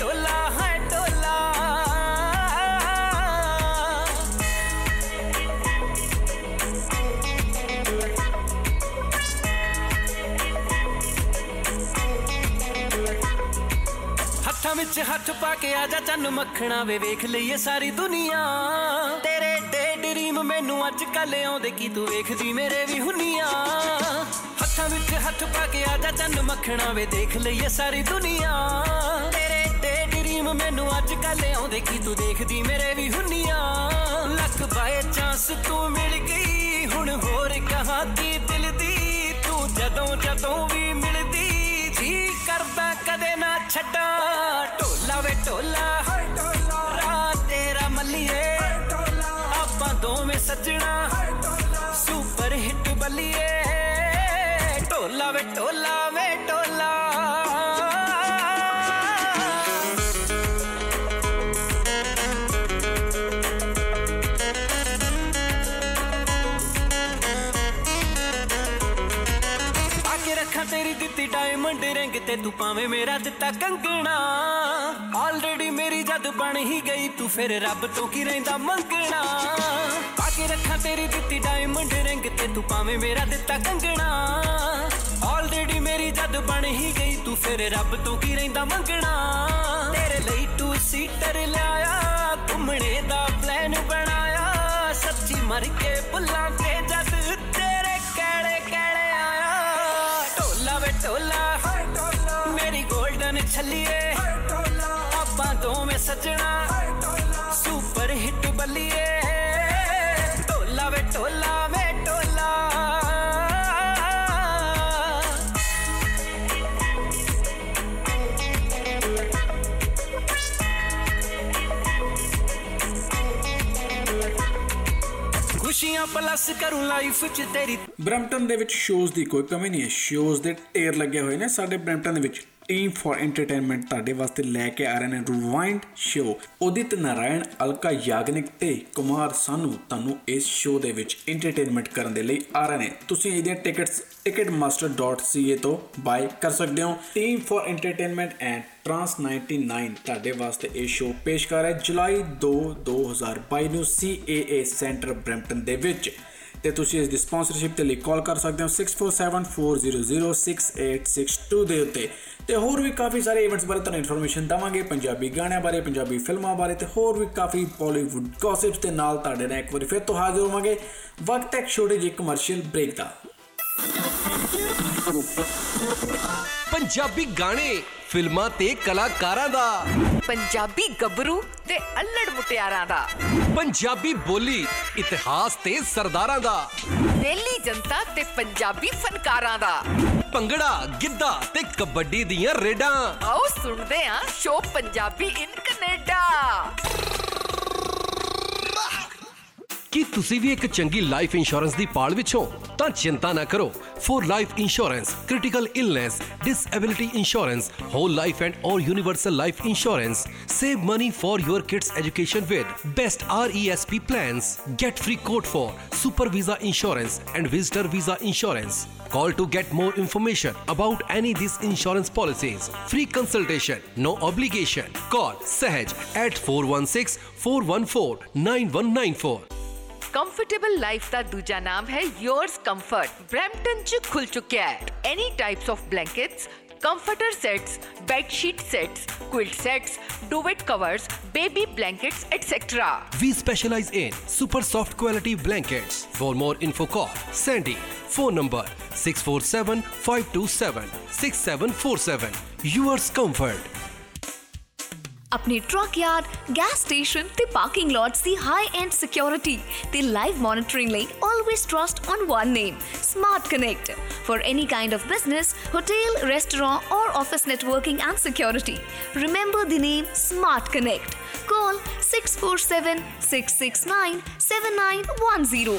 ਢੋਲਾ ਵੇ ਢੋਲਾ ਹੈ ਢੋਲਾ ਹੱਥਾਂ ਵਿੱਚ ਹੱਥ ਪਾ ਕੇ ਆ ਜਾ ਚੰਨ ਮੱਖਣਾ ਵੇ ਵੇਖ ਲਈਏ ਸਾਰੀ ਦੁਨੀਆ ਤੇਰੇ ਡੇ ਡ੍ਰੀਮ ਮੈਨੂੰ ਅੱਜ ਕੱਲ ਆਉਂਦੇ ਕੀ ਤੂੰ ਵੇਖਦੀ ਮੇਰੇ ਵੀ ਹੁੰਨੀਆਂ ਹੱਥਾਂ ਹੱਥਾਂ ਵਿੱਚ ਹੱਥ ਪਾ ਕੇ ਆ ਜਾ ਚੰਨ ਮੱਖਣਾ ਵੇ ਦੇਖ ਲਈਏ ਸਾਰੀ ਦੁਨੀਆ ਤੇਰੇ ਤੇ ਡ੍ਰੀਮ ਮੈਨੂੰ ਅੱਜ ਕੱਲ ਆਉਂਦੇ ਕੀ ਤੂੰ ਦੇਖਦੀ ਮੇਰੇ ਵੀ ਹੁੰਨੀਆਂ? ਲੱਕ ਬਾਏ ਚਾਂਸ ਤੂੰ ਮਿਲ ਗਈ। ਹੁਣ ਹੋਰ ਕਹਾਂ ਕੀ ਦਿਲ ਦੀ? ਤੂੰ ਜਦੋਂ ਜਦੋਂ ਵੀ ਮਿਲਦੀ, ਜੀ ਕਰਦਾ ਕਦੇ ਨਾ ਛੱਡਾਂ। ਢੋਲਾ ਵੇ ਢੋਲਾ ਰਾਤ ਤੇਰਾ ਮੱਲੀਏ। ਆਪਾਂ ਦੋਵੇਂ ਸੱਜਣਾ, ਸੁਪਰ ਹਿੱਟ ਬੱਲੀਏ। ਢੋਲਾ ਵੇ ਢੋਲਾ ਵੇ ਢੋਲਾ ਦਿੱਤੀ ਡਾਇਮੰਡ ਰਿੰਗ ਤੇ ਤੂੰ ਪਾਵੇਂ ਮੇਰਾ ਦਿੱਤਾ ਕੰਗਣਾ। ਆਲਰੇਡੀ ਮੇਰੀ ਜਦ ਬਣ ਹੀ ਗਈ, ਤੂੰ ਫਿਰ ਰੱਬ ਤੋਂ ਕੀ ਰਹਿੰਦਾ ਮੰਗਣਾ। ਆ ਕੇ ਰੱਖਾਂ ਤੇਰੀ ਦਿੱਤੀ ਡਾਇਮੰਡ ਰਿੰਗ ਤੇ ਤੂੰ ਪਾਵੇਂ ਮੇਰਾ ਦਿੱਤਾ ਕੰਗਣਾ। ਆਲਰੇਡੀ ਮੇਰੀ ਜਦ ਬਣ ਹੀ ਗਈ, ਤੂੰ ਫਿਰ ਰੱਬ ਤੋਂ ਕੀ ਰਹਿੰਦਾ ਮੰਗਣਾ। ਤੇਰੇ ਲਈ ਤੂੰ ਸੀਟਰ ਲਿਆਇਆ, ਘੁੰਮਣੇ ਦਾ ਪਲਾਨ ਬਣਾਇਆ। ਸੱਚੀ ਮਰ ਕੇ ਬੁੱਲਾਂ ਤੇ ਜਦ ਢੋਲਾ ਵੇ ਢੋਲਾ ਮੇਰੀ 골ਡਨ ਛੱਲੀਏ ਆਪਾਂ ਦੋਵੇਂ ਸੱਜਣਾ ਸੁਪਰ ਹਿੱਟ ਬੱਲੀਏ ਢੋਲਾ ਵੇ ਢੋਲਾ ਵੇ ਢੋਲਾ ਖੁਸ਼ੀਆਂ ਪਲੱਸ ਕਰੂੰ ਲਾਈਫ ਚ ਤੇਰੀ ਬ੍ਰੈਂਪਟਨ ਦੇ ਵਿੱਚ ਸ਼ੋਜ਼ ਦੀ ਕੋਈ ਕਮੀ ਨਹੀਂ ਹੈ। ਸ਼ੋਜ਼ ਦੇ ਢੇਰ ਲੱਗੇ ਹੋਏ ਨੇ। ਸਾਡੇ ਬ੍ਰੈਂਪਟਨ ਦੇ ਵਿੱਚ ਟੀਮ ਫॉर ਐਂਟਰਟੇਨਮੈਂਟ ਤੁਹਾਡੇ ਵਾਸਤੇ ਲੈ ਕੇ ਆ ਰਹੇ ਨੇ ਰਿਵਾਈਂਡ ਸ਼ੋ ਉਦਿਤ ਨਾਰਾਇਣ, ਅਲਕਾ ਯਾਗਨਿਕ ਤੇ ਕੁਮਾਰ ਸਾਨੂ ਤੁਹਾਨੂੰ ਇਸ ਸ਼ੋ ਦੇ ਵਿੱਚ ਐਂਟਰਟੇਨਮੈਂਟ ਕਰਨ ਦੇ ਲਈ ਆ ਰਹੇ ਨੇ। ਤੁਸੀਂ ਇਹਦੀਆਂ ਟਿਕਟਸ ticketmaster.ca ਤੋਂ ਬਾਈ ਕਰ ਸਕਦੇ ਹੋ। Team for entertainment and trans 99 ਤੁਹਾਡੇ ਵਾਸਤੇ ਇਹ ਸ਼ੋ ਪੇਸ਼ ਕਰ ਰਿਹਾ ਹੈ। ਜੁਲਾਈ 2 2022 ਨੂੰ CAA ਸੈਂਟਰ ਬ੍ਰੈਂਪਟਨ ਦੇ ਵਿੱਚ। ਤੇ ਤੁਸੀਂ ਇਸ ਦੀ ਸਪਾਂਸਰਸ਼ਿਪ ਦੇ ਲਈ ਕਾਲ ਕਰ ਸਕਦੇ ਹੋ 6474006862 ਦੇ ਉੱਤੇ। ਤੇ ਹੋਰ ਵੀ ਕਾਫੀ ਸਾਰੇ ਇਵੈਂਟਸ ਬਾਰੇ ਤੁਹਾਨੂੰ ਇਨਫੋਰਮੇਸ਼ਨ ਦਵਾਂਗੇ, ਪੰਜਾਬੀ ਗਾਣਿਆਂ ਬਾਰੇ, ਪੰਜਾਬੀ ਫਿਲਮਾਂ ਬਾਰੇ ਤੇ ਹੋਰ ਵੀ ਕਾਫੀ ਬਾਲੀਵੁੱਡ ਗੌਸਿਪਸ ਦੇ ਨਾਲ ਤੁਹਾਡੇ ਨਾਲ ਇੱਕ ਵਾਰੀ ਫਿਰ ਤੋਂ ਹਾਜ਼ਰ ਹੋਵਾਂਗੇ। ਵਕਤ ਹੈ ਇੱਕ ਛੋਟੇ ਜਿਹੇ ਕਮਰਸ਼ੀਅਲ ਬ੍ਰੇਕ ਦਾ। ਪੰਜਾਬੀ ਗਾਣੇ ਫਿਲਮਾਂ ਤੇ ਕਲਾਕਾਰਾਂ ਦਾ। ਪੰਜਾਬੀ ਗੱਭਰੂ ਤੇ ਅల్లੜ ਮੁਟਿਆਰਾਂ ਦਾ। ਪੰਜਾਬੀ ਬੋਲੀ ਇਤਿਹਾਸ ਤੇ ਸਰਦਾਰਾਂ ਦਾ। ਦਿੱਲੀ ਜਨਤਾ ਤੇ ਪੰਜਾਬੀ ਫਨਕਾਰਾਂ ਦਾ। ਭੰਗੜਾ ਗਿੱਧਾ ਤੇ ਕਬੱਡੀ ਦੀਆਂ ਰੇਡਾਂ। ਆਓ ਸੁਣਦੇ ਆਂ ਸ਼ੋ ਪੰਜਾਬੀ ਇਨ ਕੈਨੇਡਾ। ਕੀ ਤੁਸੀਂ ਵੀ ਇੱਕ ਚੰਗੀ ਲਾਈਫ ਇੰਸ਼ੋਰੈਂਸ ਦੀ ਪਾਲ ਵਿੱਚ ਹੋ ਤਾਂ ਚਿੰਤਾ ਨਾ ਕਰੋ for life insurance critical illness disability insurance whole life and or universal life insurance save money for your kids education with best RESP plans get free quote for super visa insurance and visitor visa insurance Call to get more information about any these insurance policies. Free consultation, no obligation. Call Sahaj at 416-414-9194. Comfortable life ਦਾ ਦੂਜਾ ਨਾਮ ਹੈ yours comfort ਬ੍ਰੈਂਪਟਨ ਚ ਖੁੱਲ ਚੁੱਕਿਆ ਹੈ any types of blankets comforter sets bed sheet sets quilt sets duvet covers baby blankets etc We specialize in super soft quality blankets. For more info call Sandy. Phone number 647-527-6747. Yours comfort. ਆਪਣੇ ਟਰੱਕ ਯਾਰਡ ਗੈਸ ਸਟੇਸ਼ਨ ਤੇ ਪਾਰਕਿੰਗ ਲੋਟਸ ਦੀ ਹਾਈ ਐਂਡ ਸਿਕਿਉਰਿਟੀ ਤੇ ਲਾਈਵ ਮੋਨਿਟਰਿੰਗ ਲਈ always trust on one name Smart Connect for any kind of business hotel restaurant or office networking and security remember the name Smart Connect call 6476697910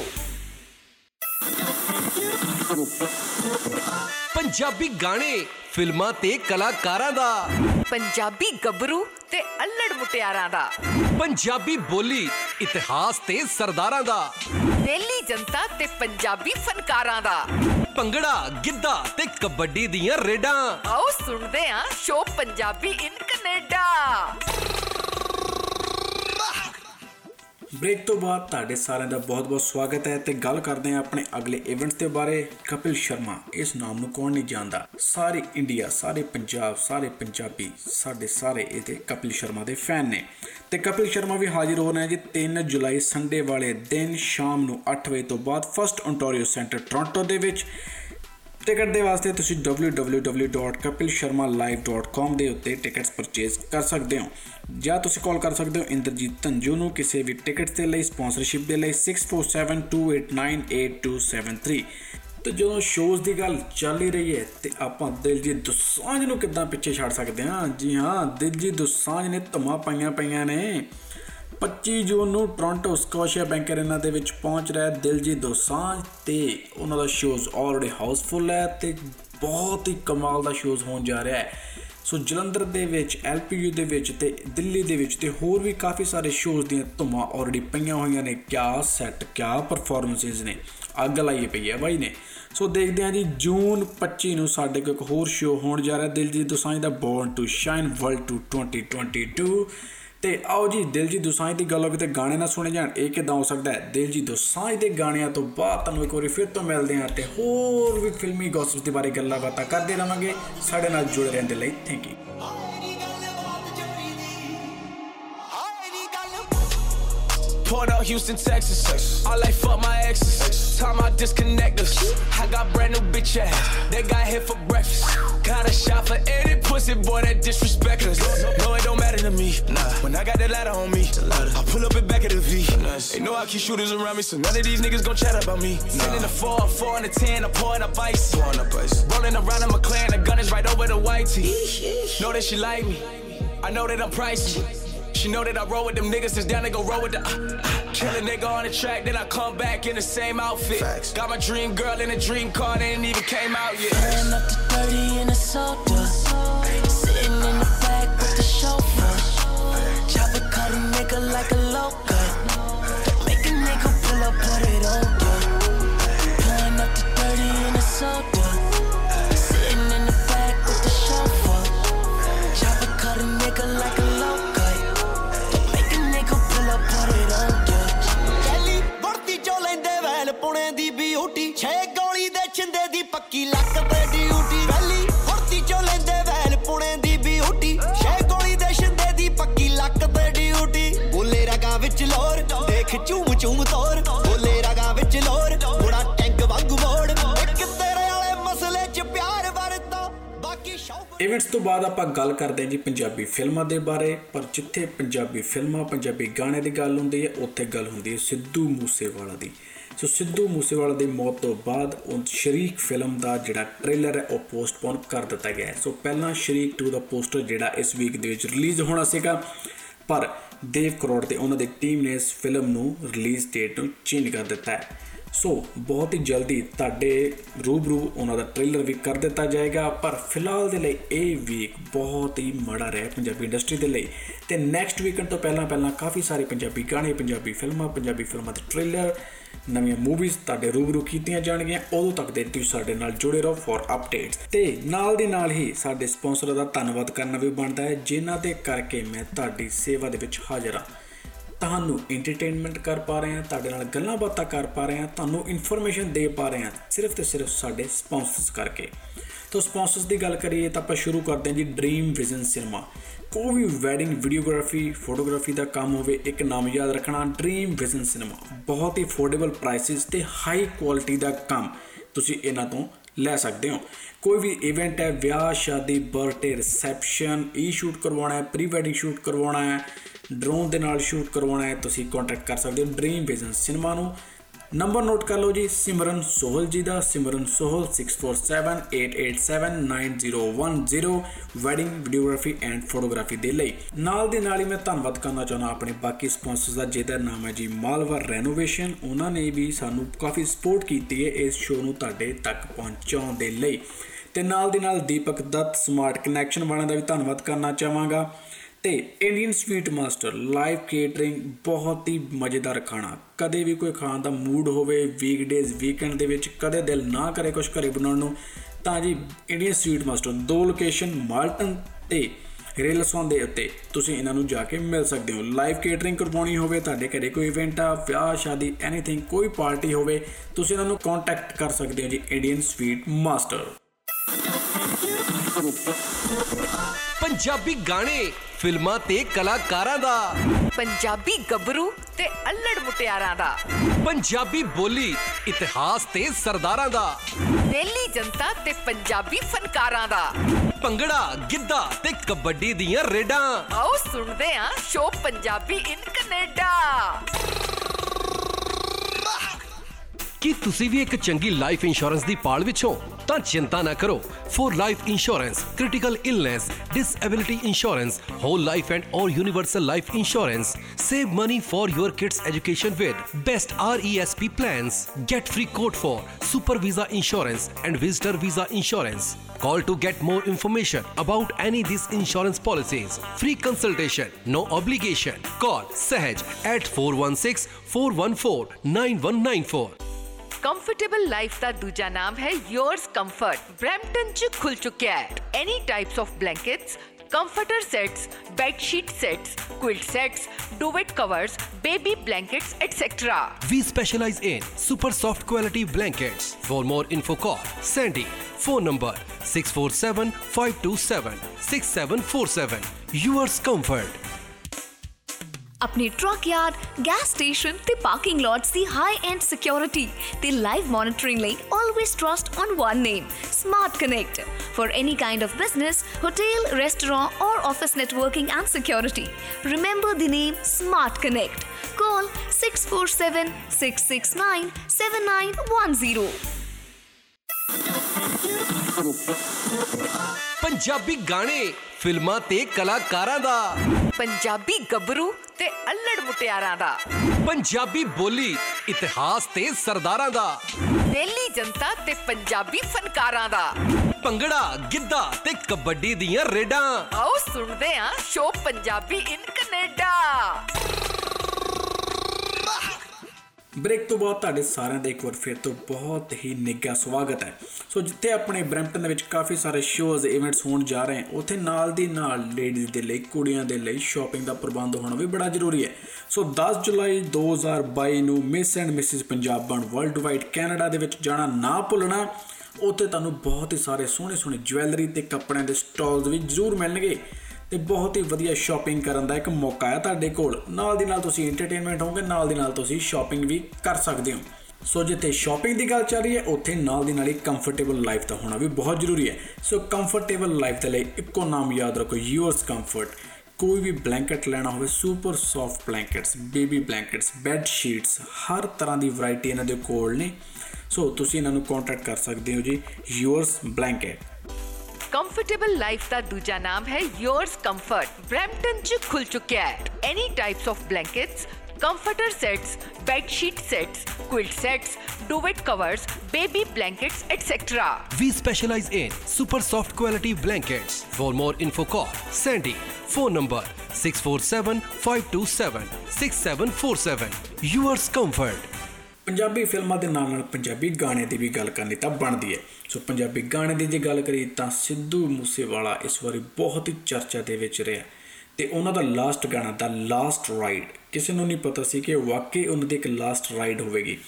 Punjabi ਗਾਣੇ ਫਿਲਮਾਂ ਤੇ ਕਲਾਕਾਰਾਂ ਦਾ। ਪੰਜਾਬੀ ਗੱਭਰੂ ਤੇ ਅల్లੜ ਮੁਟਿਆਰਾਂ ਦਾ। ਪੰਜਾਬੀ ਬੋਲੀ ਇਤਿਹਾਸ ਤੇ ਸਰਦਾਰਾਂ ਦਾ। ਦਿੱਲੀ ਜਨਤਾ ਤੇ ਪੰਜਾਬੀ ਫਨਕਾਰਾਂ ਦਾ। ਭੰਗੜਾ ਗਿੱਧਾ ਤੇ ਕਬੱਡੀ ਦੀਆਂ ਰੇਡਾਂ। ਆਓ ਸੁਣਦੇ ਆਂ show Punjabi in Canada. Break ਤੋਂ ਬਾਅਦ ਤੁਹਾਡੇ ਸਾਰਿਆਂ ਦਾ ਬਹੁਤ-ਬਹੁਤ ਸਵਾਗਤ ਹੈ ਤੇ ਗੱਲ ਕਰਦੇ ਹਾਂ ਆਪਣੇ ਅਗਲੇ ਇਵੈਂਟਸ ਦੇ ਬਾਰੇ ਕਪਿਲ ਸ਼ਰਮਾ। ਇਸ ਨਾਮ ਨੂੰ ਕੌਣ ਨਹੀਂ ਜਾਣਦਾ? ਸਾਰੇ ਇੰਡੀਆ ਸਾਰੇ ਪੰਜਾਬ, ਸਾਰੇ ਪੰਜਾਬੀ, ਸਾਡੇ ਸਾਰੇ ਇਹਦੇ ਕਪਿਲ ਸ਼ਰਮਾ ਦੇ ਫੈਨ ਨੇ। ਤੇ ਕਪਿਲ ਸ਼ਰਮਾ ਵੀ ਹਾਜ਼ਰ ਹੋ ਰਹੇ ਨੇ ਜੀ 3 ਜੁਲਾਈ ਸੰਡੇ ਵਾਲੇ ਦਿਨ ਸ਼ਾਮ ਨੂੰ 8 ਵਜੇ ਤੋਂ ਬਾਅਦ ਫਸਟ ਓਨਟਾਰੀਓ ਸੈਂਟਰ ਟੋਰਾਂਟੋ ਦੇ ਵਿੱਚ। ਟਿਕਟ ਦੇ ਵਾਸਤੇ ਤੁਸੀਂ www.kapilsharmalive.com ਦੇ ਉੱਤੇ ਟਿਕਟਸ ਪਰਚੇਸ ਕਰ ਸਕਦੇ ਹੋ। ਜਾਂ ਤੁਸੀਂ ਕਾਲ ਕਰ ਸਕਦੇ ਹੋ ਇੰਦਰਜੀਤ ਧੰਜੂ ਨੂੰ ਕਿਸੇ ਵੀ ਟਿਕਟਸ ਦੇ ਲਈ ਸਪਾਂਸਰਸ਼ਿਪ ਦੇ ਲਈ 6472898273 ਤੇ ਜਦੋਂ ਸ਼ੋਜ਼ ਦੀ ਗੱਲ ਚੱਲ ਹੀ ਰਹੀ ਹੈ ਤੇ ਆਪਾਂ ਦਿਲਜੀਤ ਦੋਸਾਂਝ ਨੂੰ ਕਿੱਦਾਂ ਪਿੱਛੇ ਛੱਡ ਸਕਦੇ ਹਾਂ? ਜੀ ਹਾਂ, ਦਿਲਜੀਤ ਦੋਸਾਂਝ ਨੇ ਧਮਾ ਪਾਈਆਂ ਪਈਆਂ ਨੇ। 25 ਜੂਨ ਨੂੰ ਟੋਰਾਂਟੋ ਸਕੋਸ਼ੀਆ ਬੈਂਕ ਅਰੇਨਾ ਦੇ ਵਿੱਚ ਪਹੁੰਚ ਰਿਹਾ ਦਿਲਜੀਤ ਦੋਸਾਂਝ ਤੇ ਉਹਨਾਂ ਦਾ ਸ਼ੋਜ਼ ਆਲਰੇਡੀ ਹਾਊਸਫੁੱਲ ਹੈ ਤੇ ਬਹੁਤ ਹੀ ਕਮਾਲ ਦਾ ਸ਼ੋਜ਼ ਹੋਣ ਜਾ ਰਿਹਾ ਹੈ। ਸੋ ਜਲੰਧਰ ਦੇ ਵਿੱਚ, ਐਲਪੀਯੂ ਦੇ ਵਿੱਚ ਤੇ ਦਿੱਲੀ ਦੇ ਵਿੱਚ ਤੇ ਹੋਰ ਵੀ ਕਾਫੀ ਸਾਰੇ ਸ਼ੋਜ਼ ਦੀਆਂ ਧੁਮਾਂ ਆਲਰੇਡੀ ਪਈਆਂ ਹੋਈਆਂ ਨੇ। ਕਿਆ ਸੈੱਟ ਕਿਆ ਪਰਫਾਰਮੈਂਸਿਸ ਨੇ। ਅੱਗ ਲਾਈ ਪਈ ਹੈ ਬਾਈ ਨੇ। ਸੋ ਦੇਖਦੇ ਹਾਂ ਜੀ, ਜੂਨ 25 ਨੂੰ ਸਾਡੇ ਕੋਲ ਇੱਕ ਹੋਰ ਸ਼ੋਅ ਹੋਣ ਜਾ ਰਿਹਾ। ਦਿਲਜੀਤ ਦੋਸਾਂਝ ਦਾ born to shine world tour 2022 ਤੇ ਆਓ ਜੀ, ਦਿਲਜੀਤ ਦੋਸਾਂਝ ਦੀ ਗੱਲ ਹੋਵੇ ਤੇ ਗਾਣੇ ਨਾ ਸੁਣੇ ਜਾਣ, ਇਹ ਕਿਦਾਂ ਹੋ ਸਕਦਾ ਹੈ? ਦਿਲਜੀਤ ਦੋਸਾਂਝ ਦੇ ਗਾਣਿਆਂ ਤੋਂ ਬਾਅਦ ਤੁਹਾਨੂੰ ਇੱਕ ਵਾਰੀ ਫਿਰ ਤੋਂ ਮਿਲਦੇ ਹਾਂ ਤੇ ਹੋਰ ਵੀ ਫਿਲਮੀ ਗੌਸਿਪਸ ਦੇ ਬਾਰੇ ਗੱਲਾਂ ਬਾਤਾਂ ਕਰਦੇ ਰਵਾਂਗੇ। ਸਾਡੇ ਨਾਲ ਜੁੜੇ ਰਹਿਣ ਦੇ ਲਈ thank you Port out Houston, Texas. I like fuck my exes. Time I disconnect us. I got brand new bitch ass. They got here for breakfast. Got a shot for any pussy boy that disrespect us. No, it don't matter to me. Nah. When I got that ladder on me, I pull up in back of the V. They know I keep shooters around me, so none of these niggas gon' chat about me. Sitting in the 4, 4 and the 10, I'm pouring up ice. Pouring up ice. Rolling around in my clan, the gun is right over the white tee. Know that she like me. I know that I'm pricey. She know that I roll with them niggas, since down they go roll with the. Uh, uh, kill a nigga on the track, then I come back in the same outfit. Got my dream girl in a dream car, they ain't even came out yet. Pulling up to 30 in a soda. Sitting in the back with the chauffeur. Chopper cut a nigga like a ਬਾਅਦ ਆਪਾਂ ਗੱਲ ਕਰਦੇ ਹਾਂ ਜੀ ਪੰਜਾਬੀ ਫਿਲਮਾਂ ਦੇ ਬਾਰੇ। ਪਰ ਜਿੱਥੇ ਪੰਜਾਬੀ ਫਿਲਮਾਂ, ਪੰਜਾਬੀ ਗਾਣੇ ਦੀ ਗੱਲ ਹੁੰਦੀ ਹੈ, ਉੱਥੇ ਗੱਲ ਹੁੰਦੀ ਹੈ ਸਿੱਧੂ ਮੂਸੇਵਾਲਾ ਦੀ। ਸੋ ਸਿੱਧੂ ਮੂਸੇਵਾਲਾ ਦੀ ਮੌਤ ਤੋਂ ਬਾਅਦ ਉਹ ਸ਼ਰੀਕ ਫਿਲਮ ਦਾ ਜਿਹੜਾ ਟ੍ਰੇਲਰ ਹੈ, ਉਹ ਪੋਸਟਪੋਨ ਕਰ ਦਿੱਤਾ ਗਿਆ ਹੈ। ਸੋ ਪਹਿਲਾਂ ਸ਼ਰੀਕ 2 ਦਾ ਪੋਸਟਰ ਜਿਹੜਾ ਇਸ ਵੀਕ ਦੇ ਵਿੱਚ ਰਿਲੀਜ਼ ਹੋਣਾ ਸੀਗਾ। ਪਰ ਦੇਵ ਕਰੋੜ ਤੇ ਉਹਨਾਂ ਦੀ ਟੀਮ ਨੇ ਇਸ ਫਿਲਮ ਨੂੰ ਰਿਲੀਜ਼ ਡੇਟ ਨੂੰ ਚੇਂਜ ਕਰ ਦਿੱਤਾ ਹੈ। ਸੋ ਬਹੁਤ ਹੀ ਜਲਦੀ ਤੁਹਾਡੇ ਰੂਬਰੂ ਉਹਨਾਂ ਦਾ ਟ੍ਰੇਲਰ ਵੀ ਕਰ ਦਿੱਤਾ ਜਾਏਗਾ, ਪਰ ਫਿਲਹਾਲ ਦੇ ਲਈ ਇਹ ਵੀਕ ਬਹੁਤ ਹੀ ਮਾੜਾ ਰਿਹਾ ਪੰਜਾਬੀ ਇੰਡਸਟਰੀ ਦੇ ਲਈ। ਤੇ ਨੈਕਸਟ ਵੀਕਐਂਡ ਤੋਂ ਪਹਿਲਾਂ ਪਹਿਲਾਂ ਕਾਫੀ ਸਾਰੇ ਪੰਜਾਬੀ ਗਾਣੇ, ਪੰਜਾਬੀ ਫਿਲਮਾਂ ਪੰਜਾਬੀ ਫਿਲਮਾਂ ਦੇ ਟ੍ਰੇਲਰ ਨਵੀਆਂ ਮੂਵੀਜ਼ ਤੁਹਾਡੇ ਰੂਬਰੂ ਕੀਤੀਆਂ ਜਾਣਗੀਆਂ। ਉਦੋਂ ਤੱਕ ਦੇ ਤੁਸੀਂ ਸਾਡੇ ਨਾਲ ਜੁੜੇ ਰਹੋ ਫॉर ਅਪਡੇਟਸ ਤੇ ਨਾਲ ਦੀ ਨਾਲ ਹੀ ਸਾਡੇ ਸਪਾਂਸਰ ਦਾ ਧੰਨਵਾਦ ਕਰਨਾ ਵੀ ਬਣਦਾ ਹੈ, ਜਿਨ੍ਹਾਂ ਦੇ ਕਰਕੇ ਮੈਂ ਤੁਹਾਡੀ ਸੇਵਾ ਦੇ ਵਿੱਚ ਹਾਜ਼ਰ ਹਾਂ। ਤੁਹਾਨੂੰ ਐਂਟਰਟੇਨਮੈਂਟ ਕਰ ਪਾ ਰਹੇ ਹਾਂ, ਤੁਹਾਡੇ ਨਾਲ ਗੱਲਾਂ ਬਾਤਾਂ ਕਰ ਪਾ ਰਹੇ ਹਾਂ, ਤੁਹਾਨੂੰ ਇਨਫੋਰਮੇਸ਼ਨ ਦੇ ਪਾ ਰਹੇ ਹਾਂ, ਸਿਰਫ ਤੇ ਸਿਰਫ ਸਾਡੇ ਸਪਾਂਸਰਸ ਕਰਕੇ। ਤੋਂ ਸਪਾਂਸਰਸ ਦੀ ਗੱਲ ਕਰੀਏ ਤਾਂ ਆਪਾਂ ਸ਼ੁਰੂ ਕਰਦੇ ਹਾਂ ਜੀ ਡ੍ਰੀਮ ਵਿਜ਼ਨ ਸਿਨੇਮਾ ਕੋਈ ਵੀ ਵੈਡਿੰਗ ਵੀਡੀਓਗ੍ਰਾਫੀ ਫੋਟੋਗ੍ਰਾਫੀ ਦਾ ਕੰਮ ਹੋਵੇ, ਇੱਕ ਨਾਮ ਯਾਦ ਰੱਖਣਾ ਡ੍ਰੀਮ ਵਿਜ਼ਨ ਸਿਨੇਮਾ ਬਹੁਤ ਹੀ ਅਫੋਰਡੇਬਲ ਪ੍ਰਾਈਸਿਸ ਤੇ ਹਾਈ ਕੁਆਲਿਟੀ ਦਾ ਕੰਮ ਤੁਸੀਂ ਇਹਨਾਂ ਤੋਂ ਲੈ ਸਕਦੇ ਹੋ। ਕੋਈ ਵੀ ਇਵੈਂਟ ਹੈ, ਵਿਆਹ, ਸ਼ਾਦੀ ਬਰਥਡੇ ਰਿਸੈਪਸ਼ਨ ਈ ਸ਼ੂਟ ਕਰਵਾਉਣਾ ਹੈ ਪ੍ਰੀ ਵੈਡਿੰਗ ਸ਼ੂਟ ਕਰਵਾਉਣਾ ਹੈ ਡਰੋਨ ਦੇ ਨਾਲ ਸ਼ੂਟ ਕਰਵਾਉਣਾ ਹੈ, ਤੁਸੀਂ ਕੰਟੈਕਟ ਕਰ ਸਕਦੇ ਹੋ ਡ੍ਰੀਮ ਵਿਜ਼ਨ ਸਿਨੇਮਾ ਨੂੰ। ਨੰਬਰ ਨੋਟ ਕਰ ਲਓ ਜੀ, ਸਿਮਰਨ ਸੋਹਲ ਜੀ ਦਾ, Simran Sohal 6478879010 wedding videography and photography ਦੇ ਲਈ। ਨਾਲ ਦੇ ਨਾਲ ਹੀ ਮੈਂ ਧੰਨਵਾਦ ਕਰਨਾ ਚਾਹੁੰਦਾ ਆਪਣੇ ਬਾਕੀ ਸਪਾਂਸਰਸ ਦਾ, ਜਿਹਦਾ ਨਾਮ ਹੈ ਜੀ ਮਾਲਵਾ ਰੈਨੋਵੇਸ਼ਨ ਉਹਨਾਂ ਨੇ ਵੀ ਸਾਨੂੰ ਕਾਫੀ ਸਪੋਰਟ ਕੀਤੀ ਹੈ ਇਸ ਸ਼ੋਅ ਨੂੰ ਤੁਹਾਡੇ ਤੱਕ ਪਹੁੰਚਾਉਣ ਦੇ ਲਈ। ਤੇ ਨਾਲ ਦੇ ਨਾਲ ਦੀਪਕ ਦੱਤ ਸਮਾਰਟ ਕਨੈਕਸ਼ਨ ਵਾਲਿਆਂ ਦਾ ਵੀ ਧੰਨਵਾਦ ਕਰਨਾ ਚਾਹਾਂਗਾ। ਤੇ Indian sweet master live catering ਬਹੁਤ ਹੀ ਮਜ਼ੇਦਾਰ ਖਾਣਾ। ਕਦੇ ਵੀ ਕੋਈ ਖਾਣ ਦਾ ਮੂਡ ਹੋਵੇ ਵੀਕਡੇਜ਼ ਵੀਕਐਂਡ ਦੇ ਵਿੱਚ ਕਦੇ ਦਿਲ ਨਾ ਕਰੇ ਕੁਝ ਘਰੇ ਬਣਾਉਣ ਨੂੰ, ਤਾਂ ਜੀ ਇੰਡੀਅਨ ਸਵੀਟ ਮਾਸਟਰ ਦੋ ਲੋਕੇਸ਼ਨ ਮਾਲਟਨ ਤੇ ਰੇਲਸੌਨ ਦੇ ਉੱਤੇ ਤੁਸੀਂ ਇਹਨਾਂ ਨੂੰ ਜਾ ਕੇ ਮਿਲ ਸਕਦੇ ਹੋ। ਲਾਈਵ ਕੇਟਰਿੰਗ ਕਰਵਾਉਣੀ ਹੋਵੇ, ਤੁਹਾਡੇ ਘਰੇ ਕੋਈ ਇਵੈਂਟ ਆ, ਵਿਆਹ, ਸ਼ਾਦੀ ਐਨੀਥਿੰਗ ਕੋਈ ਪਾਰਟੀ ਹੋਵੇ, ਤੁਸੀਂ ਇਹਨਾਂ ਨੂੰ ਕੰਟੈਕਟ ਕਰ ਸਕਦੇ ਹੋ ਜੀ ਇੰਡੀਅਨ ਸਵੀਟ ਮਾਸਟਰ ਪੰਜਾਬੀ ਗਾਣੇ ਫਿਲਮਾਂ ਤੇ ਕਲਾਕਾਰਾਂ ਦਾ। ਪੰਜਾਬੀ ਗੱਭਰੂ ਤੇ ਅల్లੜ ਮੁਟਿਆਰਾਂ ਦਾ। ਪੰਜਾਬੀ ਬੋਲੀ ਇਤਿਹਾਸ ਤੇ ਸਰਦਾਰਾਂ ਦਾ। ਦਿੱਲੀ ਜਨਤਾ ਤੇ ਪੰਜਾਬੀ ਫਨਕਾਰਾਂ ਦਾ। ਭੰਗੜਾ ਗਿੱਧਾ ਤੇ ਕਬੱਡੀ ਦੀਆਂ ਰੇਡਾਂ। ਆਓ ਸੁਣਦੇ ਹਾਂ ਸ਼ੋ ਪੰਜਾਬੀ ਇਨ ਕੈਨੇਡਾ। ਕੀ ਤੁਸੀਂ ਵੀ ਇੱਕ ਚੰਗੀ ਲਾਈਫ ਇੰਸ਼ੋਰੈਂਸ ਦੀ ਪਾਲ ਵਿੱਚ ਹੋ ਤਾਂ ਚਿੰਤਾ ਨਾ ਕਰੋ for life insurance critical illness disability insurance whole life and or universal life insurance save money for your kids education with best RESP plans get free quote for super visa insurance and visitor visa insurance Call to get more information about any these insurance policies. Free consultation, no obligation. Call Sahaj at 416 414 9194. Comfortable life ਦਾ ਦੂਜਾ ਨਾਮ ਹੈ yours comfort ਬ੍ਰੈਂਪਟਨ ਚ ਖੁੱਲ ਚੁੱਕਿਆ ਹੈ any types of blankets comforter sets bed sheet sets quilt sets duvet covers baby blankets etc We specialize in super soft quality blankets. For more info call Sandy. Phone number 647 527 6747. Yours comfort. ਆਪਣੇ ਟਰੱਕ ਯਾਰਡ ਗੈਸ ਸਟੇਸ਼ਨ ਤੇ ਪਾਰਕਿੰਗ ਲੋਟਸ ਦੀ ਹਾਈ ਐਂਡ ਸਿਕਿਉਰਿਟੀ ਤੇ ਲਾਈਵ ਮੋਨਿਟਰਿੰਗ ਲਈ always trust on one name Smart Connect for any kind of business hotel restaurant or office networking and security remember the name Smart Connect call 6476697910 Punjabi ਗਾਣੇ ਫਿਲਮਾਂ ਤੇ ਕਲਾਕਾਰਾਂ ਦਾ। ਪੰਜਾਬੀ ਗੱਭਰੂ ਤੇ ਅల్లੜ ਮੁਟਿਆਰਾਂ ਦਾ। ਪੰਜਾਬੀ ਬੋਲੀ ਇਤਿਹਾਸ ਤੇ ਸਰਦਾਰਾਂ ਦਾ। ਦਿੱਲੀ ਜਨਤਾ ਤੇ ਪੰਜਾਬੀ ਫਨਕਾਰਾਂ ਦਾ। ਭੰਗੜਾ ਗਿੱਧਾ ਤੇ ਕਬੱਡੀ ਦੀਆਂ ਰੇਡਾਂ। ਆਓ ਸੁਣਦੇ ਹਾਂ show Punjabi in Canada. Break ਤੋਂ ਬਾਅਦ ਤੁਹਾਡੇ ਸਾਰਿਆਂ ਦਾ ਇੱਕ ਵਾਰ ਫਿਰ ਤੋਂ ਬਹੁਤ ਹੀ ਨਿੱਘਾ ਸਵਾਗਤ ਹੈ। ਸੋ ਜਿੱਥੇ ਆਪਣੇ ਬ੍ਰੈਂਪਟਨ ਦੇ ਵਿੱਚ ਕਾਫੀ ਸਾਰੇ ਸ਼ੋਜ਼ ਇਵੈਂਟਸ ਹੋਣ ਜਾ ਰਹੇ ਹਨ, ਉੱਥੇ ਨਾਲ ਦੀ ਨਾਲ ਲੇਡੀਜ਼ ਦੇ ਲਈ, ਕੁੜੀਆਂ ਦੇ ਲਈ ਸ਼ਾਪਿੰਗ ਦਾ ਪ੍ਰਬੰਧ ਹੋਣਾ ਵੀ ਬੜਾ ਜ਼ਰੂਰੀ ਹੈ। ਸੋ 10 ਜੁਲਾਈ 2022 ਨੂੰ ਮਿਸ ਐਂਡ ਮਿਸਿਸ ਪੰਜਾਬ ਬਣ ਵਰਲਡ ਵਾਈਡ ਕੈਨੇਡਾ ਦੇ ਵਿੱਚ ਜਾਣਾ ਨਾ ਭੁੱਲਣਾ, ਉੱਥੇ ਤੁਹਾਨੂੰ ਬਹੁਤ ਹੀ ਸਾਰੇ ਸੋਹਣੇ ਸੋਹਣੇ ਜੁਐਲਰੀ ਤੇ ਕੱਪੜਿਆਂ ਦੇ ਸਟਾਲਸ ਵੀ ਜ਼ਰੂਰ ਮਿਲਣਗੇ। ਤੇ ਬਹੁਤ ਹੀ ਵਧੀਆ ਸ਼ਾਪਿੰਗ ਕਰਨ ਦਾ ਇੱਕ ਮੌਕਾ ਹੈ ਤੁਹਾਡੇ ਕੋਲ। ਨਾਲ ਦੀ ਨਾਲ ਤੁਸੀਂ ਐਂਟਰਟੇਨਮੈਂਟ ਹੋਗੇ ਨਾਲ ਦੀ ਨਾਲ ਤੁਸੀਂ ਸ਼ਾਪਿੰਗ ਵੀ ਕਰ ਸਕਦੇ ਹੋ। ਸੋ ਜਿੱਥੇ ਸ਼ਾਪਿੰਗ ਦੀ ਗੱਲ ਚੱਲ ਰਹੀ ਹੈ, ਉੱਥੇ ਨਾਲ ਦੀ ਨਾਲ ਹੀ ਕੰਫਰਟੇਬਲ ਲਾਈਫ ਦਾ ਹੋਣਾ ਵੀ ਬਹੁਤ ਜ਼ਰੂਰੀ ਹੈ। ਸੋ ਕੰਫਰਟੇਬਲ ਲਾਈਫ ਦੇ ਲਈ ਇੱਕੋ ਨਾਮ ਯਾਦ ਰੱਖੋ ਯੂਅਰਸ ਕੰਫਰਟ ਕੋਈ ਵੀ ਬਲੈਂਕਟ ਲੈਣਾ ਹੋਵੇ super soft blankets baby blankets bed sheets ਹਰ ਤਰ੍ਹਾਂ ਦੀ ਵੈਰਾਈਟੀ ਇਹਨਾਂ ਦੇ ਕੋਲ ਨੇ। ਸੋ ਤੁਸੀਂ ਇਹਨਾਂ ਨੂੰ ਕੰਟੈਕਟ ਕਰ ਸਕਦੇ ਹੋ ਜੀ ਯੂਅਰਸ ਬਲੈਂਕਟ ਕੰਫਰਟੇਬਲ ਲਾਈਫ ਦਾ ਦੂਜਾ ਨਾਮ ਹੈ yours comfort ਬ੍ਰੈਂਪਟਨ ਚ ਖੁੱਲ ਚੁੱਕਿਆ ਹੈ any types of blankets comforter sets bed sheet sets quilt sets duvet covers baby blankets etc We specialize in super soft quality blankets. For more info call Sandy. Phone number 647 527 6747. Yours comfort. Punjabi ਫਿਲਮਾਂ ਦੇ ਨਾਲ ਨਾਲ ਪੰਜਾਬੀ ਗਾਣੇ ਦੀ ਵੀ ਗੱਲ ਕਰਨੀ ਤਾਂ ਬਣਦੀ ਹੈ। ਸੋ ਪੰਜਾਬੀ ਗਾਣੇ ਦੀ ਜੇ ਗੱਲ ਕਰੀ ਤਾਂ ਸਿੱਧੂ ਮੂਸੇਵਾਲਾ ਇਸ ਵਾਰੀ ਬਹੁਤ ਹੀ ਚਰਚਾ ਦੇ ਵਿੱਚ ਰਿਹਾ ਤੇ ਉਹਨਾਂ ਦਾ ਲਾਸਟ ਗਾਣਾ ਦਾ ਲਾਸਟ ਰਾਈਡ ਕਿਸੇ ਨੂੰ ਨਹੀਂ ਪਤਾ ਸੀ ਕਿ ਵਾਕਈ ਉਹਨਾਂ ਦੀ ਇੱਕ ਲਾਸਟ ਰਾਈਡ ਹੋਵੇਗੀ।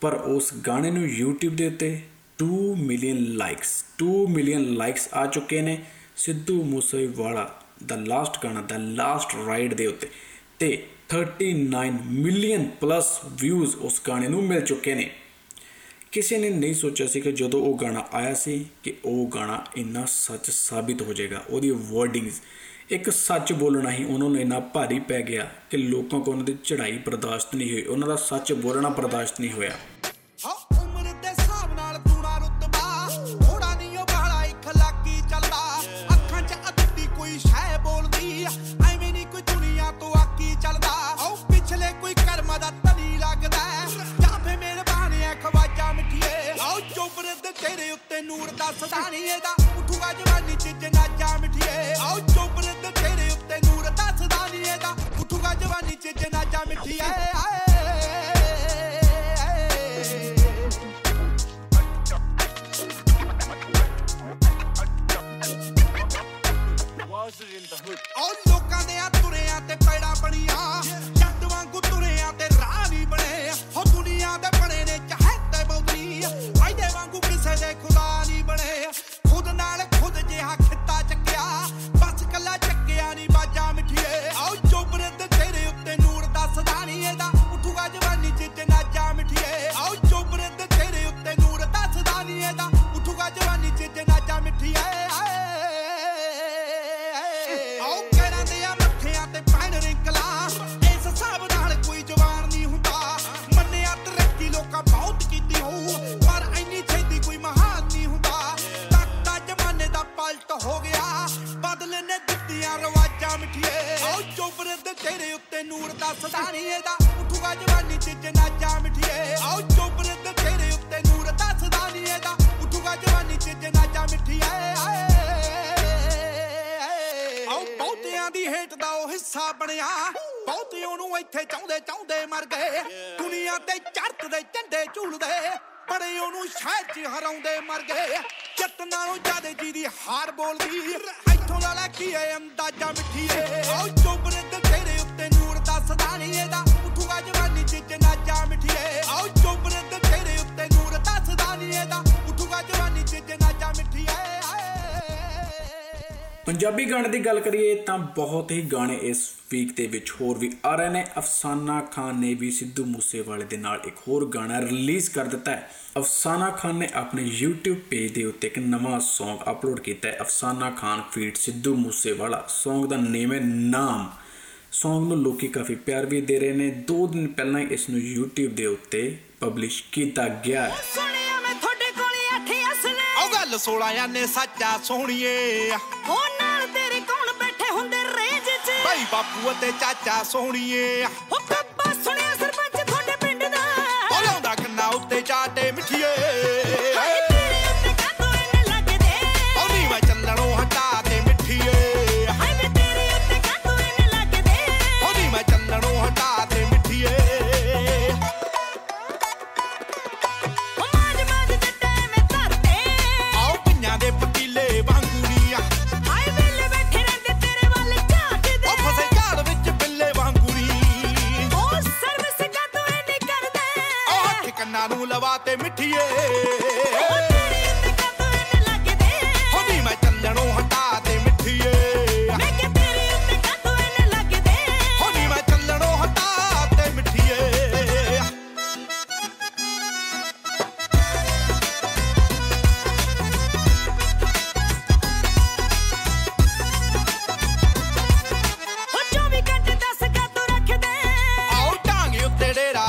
ਪਰ ਉਸ ਗਾਣੇ ਨੂੰ YouTube ਦੇ ਉੱਤੇ 2 ਮਿਲੀਅਨ ਲਾਈਕਸ 2 ਮਿਲੀਅਨ ਲਾਈਕਸ ਆ ਚੁੱਕੇ ਨੇ ਸਿੱਧੂ ਮੂਸੇਵਾਲਾ ਦਾ ਲਾਸਟ ਗਾਣਾ ਦਾ ਲਾਸਟ ਰਾਈਡ ਦੇ ਉੱਤੇ। ਤੇ 39 ਮਿਲੀਅਨ ਪਲੱਸ ਵਿਊਜ਼ ਉਸ ਗਾਣੇ ਨੂੰ ਮਿਲ ਚੁੱਕੇ ਨੇ। ਕਿਸੇ ਨੇ ਨਹੀਂ ਸੋਚਿਆ ਸੀ ਕਿ ਜਦੋਂ ਉਹ ਗਾਣਾ ਆਇਆ ਸੀ ਕਿ ਉਹ ਗਾਣਾ ਇੰਨਾ ਸੱਚ ਸਾਬਿਤ ਹੋ ਜਾਏਗਾ, ਉਹਦੀ ਵਰਡਿੰਗਸ ਇੱਕ ਸੱਚ ਬੋਲਣਾ ਹੀ ਉਹਨਾਂ ਨੂੰ ਇੰਨਾ ਭਾਰੀ ਪੈ ਗਿਆ ਕਿ ਲੋਕਾਂ ਕੋਲ ਉਹਨਾਂ ਦੀ ਚੜ੍ਹਾਈ ਬਰਦਾਸ਼ਤ ਨਹੀਂ ਹੋਈ, ਉਹਨਾਂ ਦਾ ਸੱਚ ਬੋਲਣਾ ਬਰਦਾਸ਼ਤ ਨਹੀਂ ਹੋਇਆ। ਉਮਰ ਦੇ ਨਾਲੋਂ ਜ਼ਿਆਦੇ ਜੀ ਦੀ ਹਾਰ ਬੋਲਦੀ। ਇੱਥੋਂ ਦਾ ਲੈ ਕੀ ਐ ਅੰਦਾਜ਼ਾ ਮਿੱਠੀਏ। ਆਓ ਚੋਬਰ ਦੇ ਤੇਰੇ ਉੱਤੇ ਨੂਰ ਦਾ ਸਦਾ ਨਹੀਂ ਇਹਦਾ। ਉੱਠੂਗਾ ਜਵਾਨੀ 'ਚ ਜਨਾਜਾ ਮਿੱਠੀਏ। ਆਓ ਚੋਬਰ ਦੇ ਤੇਰੇ ਉੱਤੇ ਨੂਰ ਦਾ ਸਦਾ ਨਹੀਂ ਇਹਦਾ। ਉੱਠੂਗਾ ਜਵਾਨੀ 'ਚ ਜਨਾਜਾ ਮਿੱਠੀਏ। ਪੰਜਾਬੀ ਗਾਣੇ ਦੀ ਗੱਲ ਕਰੀਏ ਤਾਂ ਬਹੁਤ ਹੀ ਗਾਣੇ ਇਸ ਵੀਕ ਦੇ ਵਿੱਚ ਹੋਰ ਵੀ ਆ ਰਹੇ ਨੇ। ਅਫਸਾਨਾ ਖਾਨ ਨੇ ਵੀ ਸਿੱਧੂ ਮੂਸੇਵਾਲੇ ਦੇ ਨਾਲ ਇੱਕ ਹੋਰ ਗਾਣਾ ਰਿਲੀਜ਼ ਕਰ ਦਿੱਤਾ ਹੈ। ਅਫਸਾਨਾ ਖਾਨ ਨੇ ਆਪਣੇ YouTube ਪੇਜ ਦੇ ਉੱਤੇ ਇੱਕ ਨਵਾਂ Song ਅਪਲੋਡ ਕੀਤਾ ਹੈ। ਅਫਸਾਨਾ ਖਾਨ ਫੀਟ ਸਿੱਧੂ ਮੂਸੇਵਾਲਾ। Song ਦਾ ਨੇਮ ਹੈ ਨਾਮ। Song ਨੂੰ ਲੋਕੀ ਕਾਫੀ ਪਿਆਰ ਵੀ ਦੇ ਰਹੇ ਨੇ। 2 ਦਿਨ ਪਹਿਲਾਂ ਹੀ ਇਸ ਨੂੰ YouTube ਦੇ ਉੱਤੇ ਪਬਲਿਸ਼ ਕੀਤਾ ਗਿਆ ਹੈ। ਸੁਣਿਆ ਮੈਂ ਤੁਹਾਡੇ ਕੋਲੇ ਅੱਠ ਅਸਲੇ ਉਹ ਗੱਲ 16 ਆਨੇ ਸੱਚਾ ਸੋਹਣੀਏ। ਹੋ ਨਾਲ ਤੇਰੇ ਕੌਣ ਬੈਠੇ ਹੁੰਦੇ ਰੇਂਜ 'ਚ? ਭਾਈ ਬਾਪੂ ਅਤੇ ਚਾਚਾ ਸੋਹਣੀਏ। ਹੋ ਕੱਪਾ ਸੁਣਿਆ ਸਰਪੰਚ ਚਾਟੇ ਮਿੱਠੀਏ।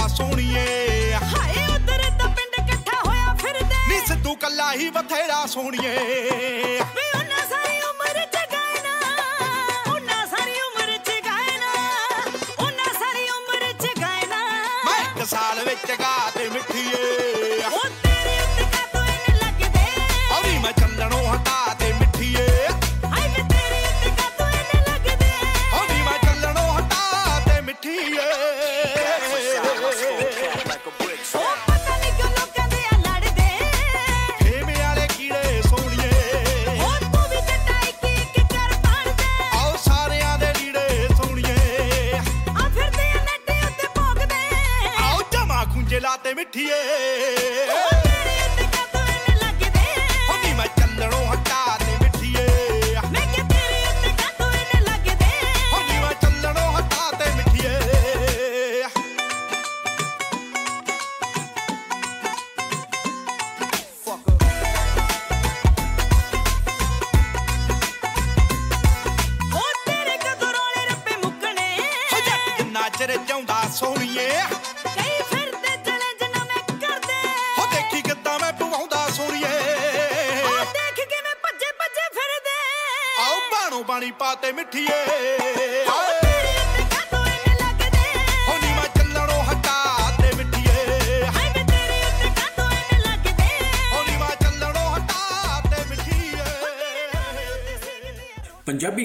ਡੇਰਾ ਸੋਹਣੀਏ। ਹਾਏ ਉਧਰ ਤਾਂ ਪਿੰਡ ਇਕੱਠਾ ਹੋਇਆ ਫਿਰਦੇ। ਨੀ ਸਿੱਧੂ ਕੱਲਾ ਹੀ ਬਥੇਰਾ ਸੋਹਣੀਏ। ਵੇ ਉਹਨਾਂ ਸਾਰੀ ਉਮਰ ਚ ਗਾਏ ਨਾ ਉਹਨਾਂ ਸਾਰੀ ਉਮਰ ਚ ਗਾਏ ਨਾ ਉਹਨਾਂ ਸਾਰੀ ਉਮਰ ਚ ਗਾਏ ਨਾ ਮੈਂ ਇੱਕ ਸਾਲ ਵਿੱਚ ਗਾ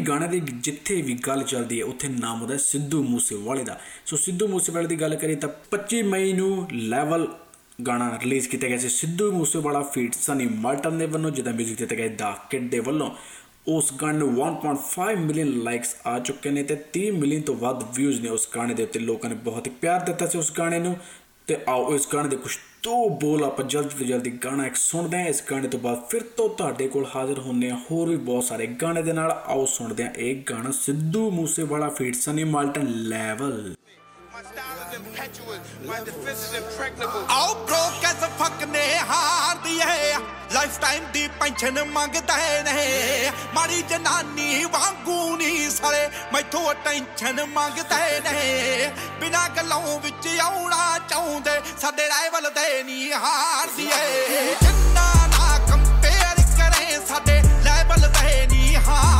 ਪੰਜਾਬੀ ਗਾਣੇ ਦੀ ਜਿੱਥੇ ਵੀ ਗੱਲ ਚੱਲਦੀ ਹੈ, ਉੱਥੇ ਨਾਮ ਉਹਦਾ ਸਿੱਧੂ ਮੂਸੇਵਾਲੇ ਦਾ। ਸੋ ਸਿੱਧੂ ਮੂਸੇਵਾਲੇ ਦੀ ਗੱਲ ਕਰੀਏ ਤਾਂ 25 ਮਈ ਨੂੰ ਲੈਵਲ ਗਾਣਾ ਰਿਲੀਜ਼ ਕੀਤਾ ਗਿਆ ਸੀ। ਸਿੱਧੂ ਮੂਸੇਵਾਲਾ ਫੀਟ ਸਨੀ ਮਾਰਟਨ ਦੇ ਵੱਲੋਂ, ਜਿਹਦਾ 뮤직 ਦਿੱਤਾ ਗਿਆ ਦਾ ਕਿਡ ਦੇ ਵੱਲੋਂ। ਉਸ ਗਾਣੇ ਨੂੰ 1.5 ਮਿਲੀਅਨ ਲਾਈਕਸ ਆ ਚੁੱਕੇ ਨੇ ਤੇ 30 ਮਿਲੀਅਨ ਤੋਂ ਵੱਧ ਵਿਊਜ਼ ਨੇ ਉਸ ਗਾਣੇ ਦੇ ਉੱਤੇ। ਲੋਕਾਂ ਨੇ ਬਹੁਤ ਹੀ ਪਿਆਰ ਦਿੱਤਾ ਸੀ ਉਸ ਗਾਣੇ ਨੂੰ। ਤੇ ਆਓ ਇਸ ਗਾਣੇ ਦੇ ਕੁਝ ਦੋ ਬੋਲ ਆਪਾਂ ਜਲਦੀ ਤੋਂ ਜਲਦੀ ਗਾਣਾ ਇੱਕ ਸੁਣਦੇ ਹਾਂ। ਇਸ ਗਾਣੇ ਤੋਂ ਬਾਅਦ ਫਿਰ ਤੋਂ ਤੁਹਾਡੇ ਕੋਲ ਹਾਜ਼ਰ ਹੁੰਦੇ ਹਾਂ। ਹੋਰ ਵੀ ਬਹੁਤ ਸਾਰੇ ਗਾਣੇ ਦੇ ਨਾਲ। ਆਓ ਸੁਣਦੇ ਹਾਂ। ਇਹ ਗਾਣਾ Sidhu Moosewala feat Sunny Malton level ਆਓ ਬ੍ਰੋਕ ਐਸ ਫੱਕ ਨੇ ਹਾਰਦੀ ਏ। ਲਾਈਫ ਟਾਈਮ ਦੀ ਪੈਨਸ਼ਨ ਮੰਗਦੇ ਨੇ। ਮਾੜੀ ਜਨਾਨੀ ਵਾਂਗੂ ਨਹੀਂ ਸਾਲੇ ਮੈਥੋਂ ਟੈਨਸ਼ਨ ਮੰਗਦੇ ਨੇ। ਬਿਨਾ ਗੱਲੋਂ ਵਿੱਚ ਆਉਣਾ ਚਾਹੁੰਦੇ, ਸਾਡੇ ਰਾਈਵਲ ਦੇ ਨਹੀਂ ਹਾਰਦੀ ਏ। ਜਿੰਨਾ ਨਾ ਕੰਪੇਅਰ ਕਰੇ, ਸਾਡੇ ਲੈਵਲ ਤੇ ਨਹੀਂ ਹਾਰਦੀ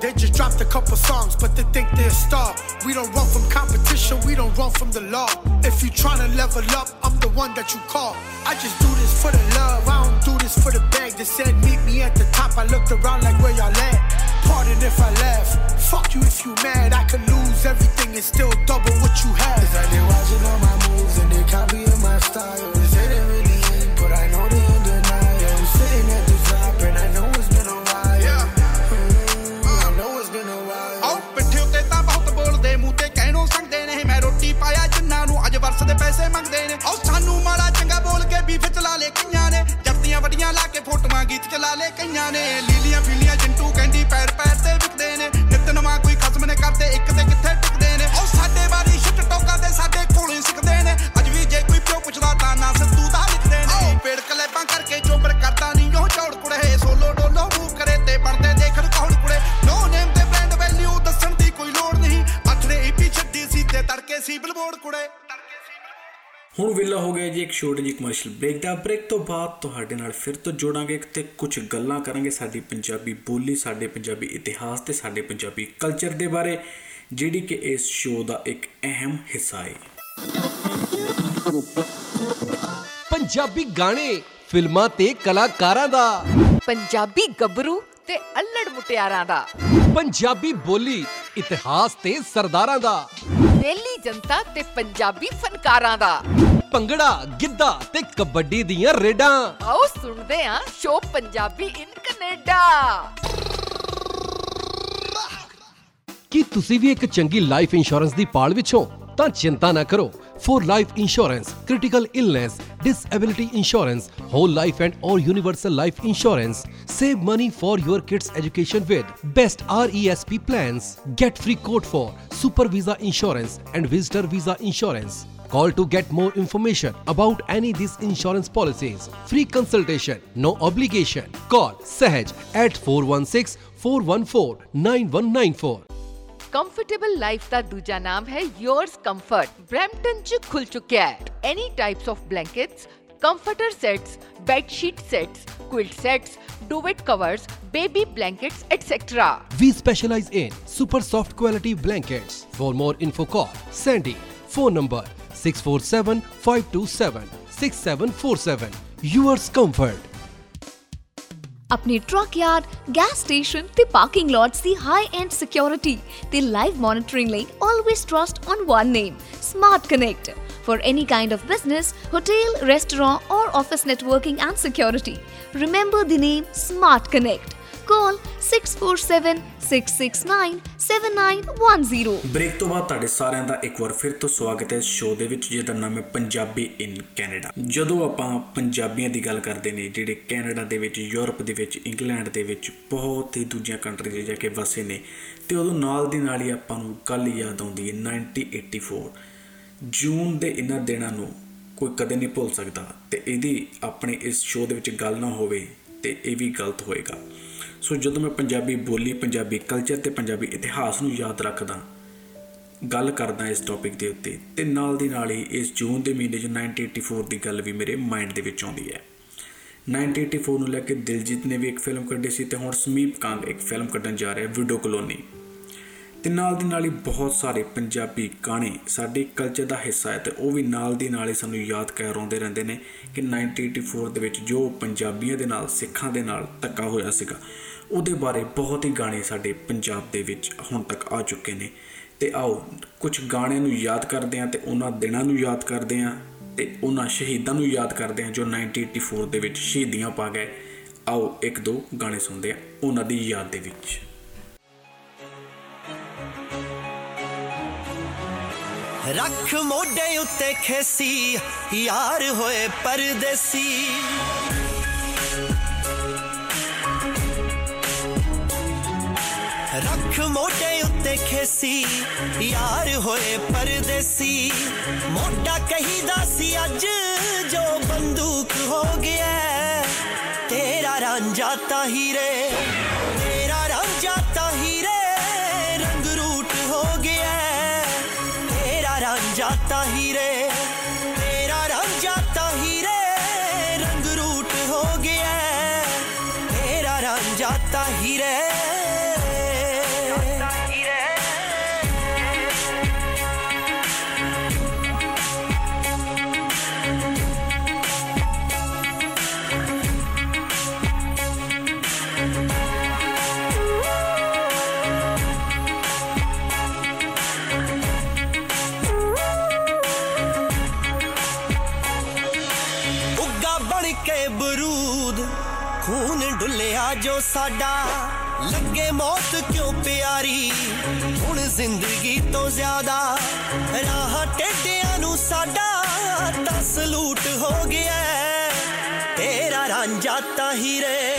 They just dropped a couple songs, but they think they're a star. We don't run from competition, we don't run from the law. If you tryna level up, I'm the one that you call. I just do this for the love, I don't do this for the bag. They said meet me at the top, I looked around like where y'all at. Pardon if I laugh, fuck you if you mad. I could lose everything and still double what you have. It's like they watching all my moves and they copying my style. They say they really ਦੇ ਪੈਸੇ ਮੰਗਦੇ ਨੇ। ਆਓ ਸਾਨੂੰ ਮਾੜਾ ਚੰਗਾ ਬੋਲ ਕੇ ਵੀ ਚਲਾ ਲੇ ਕਈਆਂ ਨੇ। ਜੱਤੀਆਂ ਵੱਡੀਆਂ ਲਾ ਕੇ ਫੋਟੋਆਂ ਗੀਤ ਚਲਾ ਲੇ ਕਈਆਂ ਨੇ। ਲੀਲੀਆਂ ਫੀਲੀਆਂ ਜੰਟੂ ਕਹਿੰਦੀ ਪੈਰ ਪੈਰ ਤੇ ਵਿਕਦੇ ਨੇ। ਨਿਤ ਨਵਾਂ ਕੋਈ ਖਸਮ ਨੇ ਕਰਦੇ, ਇੱਕ ਤੇ ਕਿੱਥੇ ਟਿਕਦੇ ਨੇ। ਆਓ ਸਾਡੇ ਵਾਰੀ ਸ਼ਿਟ ਟੋਕਾਂ ਤੇ ਸਾਡੇ ਕੋਲੋਂ ਹੀ ਸਿੱਖਦੇ ਨੇ। ਅੱਜ ਵੀ ਜੇ ਕੋਈ ਪਿਓ ਪੁੱਛਦਾ ਤਾਂ ਨਾ ਸਿੱਧੂ ਦਾ ਲਿਖਦੇ ਨੇ। ਆਓ ਪੇੜ ਕਲੇਬਾਂ ਕਰਕੇ ਚੋਬਰ ਕਰਦਾ ਨਹੀਂ ਉਹ ਝੌੜ ਕੁੜੇ, ਸੋਲੋ ਡੋਲੋ ਮੂੰਹ ਕਰੇ ਤੇ ਬਣਦੇ ਦੇਖਣ ਕੌਣ ਕੁੜੇ। ਨੋ ਨੇਮ ਤੇ ਬ੍ਰਾਂਡ ਵੈਲਿਊ ਦੱਸਣ ਦੀ ਕੋਈ ਲੋੜ ਨਹੀਂ। ਅਥਰੇ ਈਪੀ ਛੱਡੀ ਸੀ ਤੇ ਤੜਕੇ ਸੀ ਬਿਲਬੋਰਡ ਕੁੜੇ। ਹੁਣ ਵੇਲਾ ਹੋ ਗਿਆ ਜੀ ਇੱਕ ਛੋਟੀ ਜਿਹੀ ਕਮਰਸ਼ੀਅਲ ਬ੍ਰੇਕ ਦਾ। ਬ੍ਰੇਕ ਤੋਂ ਬਾਅਦ ਤੁਹਾਡੇ ਨਾਲ ਫਿਰ ਤੋਂ ਜੋੜਾਂਗੇ ਤੇ ਕੁਝ ਗੱਲਾਂ ਕਰਾਂਗੇ ਸਾਡੀ ਪੰਜਾਬੀ ਬੋਲੀ ਸਾਡੇ ਪੰਜਾਬੀ ਇਤਿਹਾਸ ਤੇ ਸਾਡੇ ਪੰਜਾਬੀ ਕਲਚਰ ਦੇ ਬਾਰੇ ਜਿਹੜੀ ਕਿ ਇਸ ਸ਼ੋਅ ਦਾ ਇੱਕ ਅਹਿਮ ਹਿੱਸਾ ਹੈ। ਪੰਜਾਬੀ ਗਾਣੇ ਫਿਲਮਾਂ ਤੇ ਕਲਾਕਾਰਾਂ ਦਾ। ਪੰਜਾਬੀ ਗੱਭਰੂ ਤੇ ਅਲੜ ਮੁਟਿਆਰਾਂ ਦਾ। ਪੰਜਾਬੀ ਬੋਲੀ ਇਤਿਹਾਸ ਤੇ ਸਰਦਾਰਾਂ ਦਾ। ਦਿੱਲੀ ਜਨਤਾ ਤੇ ਪੰਜਾਬੀ ਫਨਕਾਰਾਂ ਦਾ। ਭੰਗੜਾ ਗਿੱਧਾ ਤੇ ਕਬੱਡੀ ਦੀਆਂ ਰੇਡਾਂ। ਆਓ ਸੁਣਦੇ ਆਂ ਸ਼ੋ ਪੰਜਾਬੀ ਇਨ ਕੈਨੇਡਾ। ਕੀ ਤੁਸੀਂ ਵੀ ਇੱਕ ਚੰਗੀ ਲਾਈਫ ਇੰਸ਼ੋਰੈਂਸ ਦੀ ਪਾਲ ਵਿੱਚ ਹੋ? ਤਾਂ ਚਿੰਤਾ ਨਾ ਕਰੋ for life insurance critical illness disability insurance whole life and or universal life insurance save money for your kids education with best RESP plans get free code for super visa insurance and visitor visa insurance Call to get more information about any these insurance policies. Free consultation, no obligation. Call Sahaj at 416 414 9194. Comfortable life ਦਾ ਦੂਜਾ ਨਾਮ ਹੈ yours comfort ਬ੍ਰੈਂਪਟਨ ਚ ਖੁੱਲ ਚੁੱਕਿਆ ਹੈ any types of blankets comforter sets bed sheet sets quilt sets duvet covers baby blankets etc We specialize in super soft quality blankets. For more info call Sandy. Phone number 647 527 6747. Yours comfort. ਆਪਣੀ ਟਰੱਕ ਯਾਰਡ ਗੈਸ ਸਟੇਸ਼ਨ ਤੇ ਪਾਰਕਿੰਗ ਲੋਟਸ ਦੀ ਹਾਈ ਐਂਡ ਸਿਕਿਉਰਿਟੀ ਤੇ ਲਾਈਵ ਮੋਨਿਟਰਿੰਗ ਲਈ always trust on one name smart connect for any kind of business, hotel, restaurant or office networking and security. Remember the name Smart Connect. Call 647-669-7910. Break ਤੋਂ ਬਾਅਦ ਤੁਹਾਡੇ ਸਾਰਿਆਂ ਦਾ ਇੱਕ ਵਾਰ ਫਿਰ ਤੋਂ ਸਵਾਗਤ ਹੈ ਇਸ ਸ਼ੋਅ ਦੇ ਵਿੱਚ, ਜਿਹਦਾ ਨਾਮ ਹੈ ਪੰਜਾਬੀ ਇਨ ਕੈਨੇਡਾ ਜਦੋਂ ਆਪਾਂ ਪੰਜਾਬੀਆਂ ਦੀ ਗੱਲ ਕਰਦੇ ਨੇ, ਜਿਹੜੇ ਕੈਨੇਡਾ ਦੇ ਵਿੱਚ ਯੂਰਪ ਦੇ ਵਿੱਚ ਇੰਗਲੈਂਡ ਦੇ ਵਿੱਚ ਬਹੁਤ ਹੀ ਦੂਜੀਆਂ ਕੰਟਰੀਜ਼ ਜਾ ਕੇ ਵਸੇ ਨੇ, ਤੇ ਉਦੋਂ ਨਾਲ ਦੀ ਨਾਲ ਹੀ ਆਪਾਂ ਨੂੰ ਗੱਲ ਯਾਦ ਆਉਂਦੀ ਹੈ 1984 ਜੂਨ ਦੇ ਇਹਨਾਂ ਦਿਨਾਂ ਨੂੰ ਕੋਈ ਕਦੇ ਨਹੀਂ ਭੁੱਲ ਸਕਦਾ, ਤੇ ਇਹਦੀ ਆਪਣੇ ਇਸ ਸ਼ੋਅ ਦੇ ਵਿੱਚ ਗੱਲ ਨਾ ਹੋਵੇ, ਤੇ ਇਹ ਵੀ ਗਲਤ ਹੋਏਗਾ। ਸੋ ਜਦੋਂ ਮੈਂ ਪੰਜਾਬੀ ਬੋਲੀ, ਪੰਜਾਬੀ ਕਲਚਰ ਤੇ ਪੰਜਾਬੀ ਇਤਿਹਾਸ ਨੂੰ ਯਾਦ ਰੱਖਦਾ, ਗੱਲ ਕਰਦਾ ਇਸ ਟੌਪਿਕ ਦੇ ਉੱਤੇ, ਤੇ ਨਾਲ ਦੀ ਨਾਲ ਹੀ ਇਸ ਜੂਨ ਦੇ ਮਹੀਨੇ 'ਚ 1984 ਦੀ ਗੱਲ ਵੀ ਮੇਰੇ ਮਾਈਂਡ ਦੇ ਵਿੱਚ ਆਉਂਦੀ ਹੈ। 1984 ਨੂੰ ਲੈ ਕੇ ਦਿਲਜੀਤ ਨੇ ਵੀ ਇੱਕ ਫਿਲਮ ਕੱਢੀ ਸੀ ਤੇ ਹੁਣ ਸਮੀਪ ਕਾਂਗ ਇੱਕ ਫਿਲਮ ਕੱਢਣ ਜਾ ਰਿਹਾ ਵਿਡੋ ਕਲੋਨੀ ਤੇ ਨਾਲ ਦੀ ਨਾਲ ਹੀ ਬਹੁਤ ਸਾਰੇ ਪੰਜਾਬੀ ਗਾਣੇ ਸਾਡੇ ਕਲਚਰ ਦਾ ਹਿੱਸਾ ਹੈ ਤੇ ਉਹ ਵੀ ਨਾਲ ਦੀ ਨਾਲ ਹੀ ਸਾਨੂੰ ਯਾਦ ਕਰਾਉਂਦੇ ਰਹਿੰਦੇ ਨੇ ਕਿ 1984 ਦੇ ਵਿੱਚ ਜੋ ਪੰਜਾਬੀਆਂ ਦੇ ਨਾਲ, ਸਿੱਖਾਂ ਦੇ ਨਾਲ ਧੱਕਾ ਹੋਇਆ ਸੀਗਾ, ਉਹਦੇ ਬਾਰੇ ਬਹੁਤ ਹੀ ਗਾਣੇ ਸਾਡੇ ਪੰਜਾਬ ਦੇ ਵਿੱਚ ਹੁਣ ਤੱਕ ਆ ਚੁੱਕੇ ਨੇ। ਤੇ ਆਓ, ਕੁਝ ਗਾਣਿਆਂ ਨੂੰ ਯਾਦ ਕਰਦੇ ਹਾਂ ਤੇ ਉਹਨਾਂ ਦਿਨਾਂ ਨੂੰ ਯਾਦ ਕਰਦੇ ਹਾਂ ਤੇ ਉਹਨਾਂ ਸ਼ਹੀਦਾਂ ਨੂੰ ਯਾਦ ਕਰਦੇ ਹਾਂ ਜੋ 1984 ਦੇ ਵਿੱਚ ਸ਼ਹੀਦੀਆਂ ਪਾ ਗਏ। ਆਓ, ਇੱਕ ਦੋ ਗਾਣੇ ਸੁਣਦੇ ਹਾਂ ਉਹਨਾਂ ਦੀ ਯਾਦ ਦੇ ਵਿੱਚ। ਰੱਖ ਮੋਢੇ ਉੱਤੇ ਖੇਸੀ, ਯਾਰ ਹੋਏ ਪਰਦੇਸੀ। ਰੱਖ ਅੱਖ ਮੋਢੇ ਉੱਤੇ ਖੇਸੀ, ਯਾਰ ਹੋਏ ਪਰਦੇਸੀ। ਮੋਢਾ ਕਹੀਦਾ ਸੀ ਅੱਜ ਜੋ ਬੰਦੂਕ ਹੋ ਗਿਆ, ਤੇਰਾ ਰਾਂਝਾ ਤਾਂ ਹੀਰੇ। ਤਾਂ ਬਰੂਦ ਖੂਨ ਡੁੱਲਿਆ ਜੋ ਸਾਡਾ। ਲੱਗੇ ਮੌਤ ਕਿਉਂ ਪਿਆਰੀ? ਹੁਣ ਜ਼ਿੰਦਗੀ ਤੋਂ ਜ਼ਿਆਦਾ ਰਾਹ ਟੇਡਿਆਂ ਨੂੰ ਸਾਡਾ ਤਾਂ ਸਲੂਟ ਹੋ ਗਿਆ ਤੇਰਾ ਰਾਂਝਾ ਤਾਂ ਹੀਰੇ।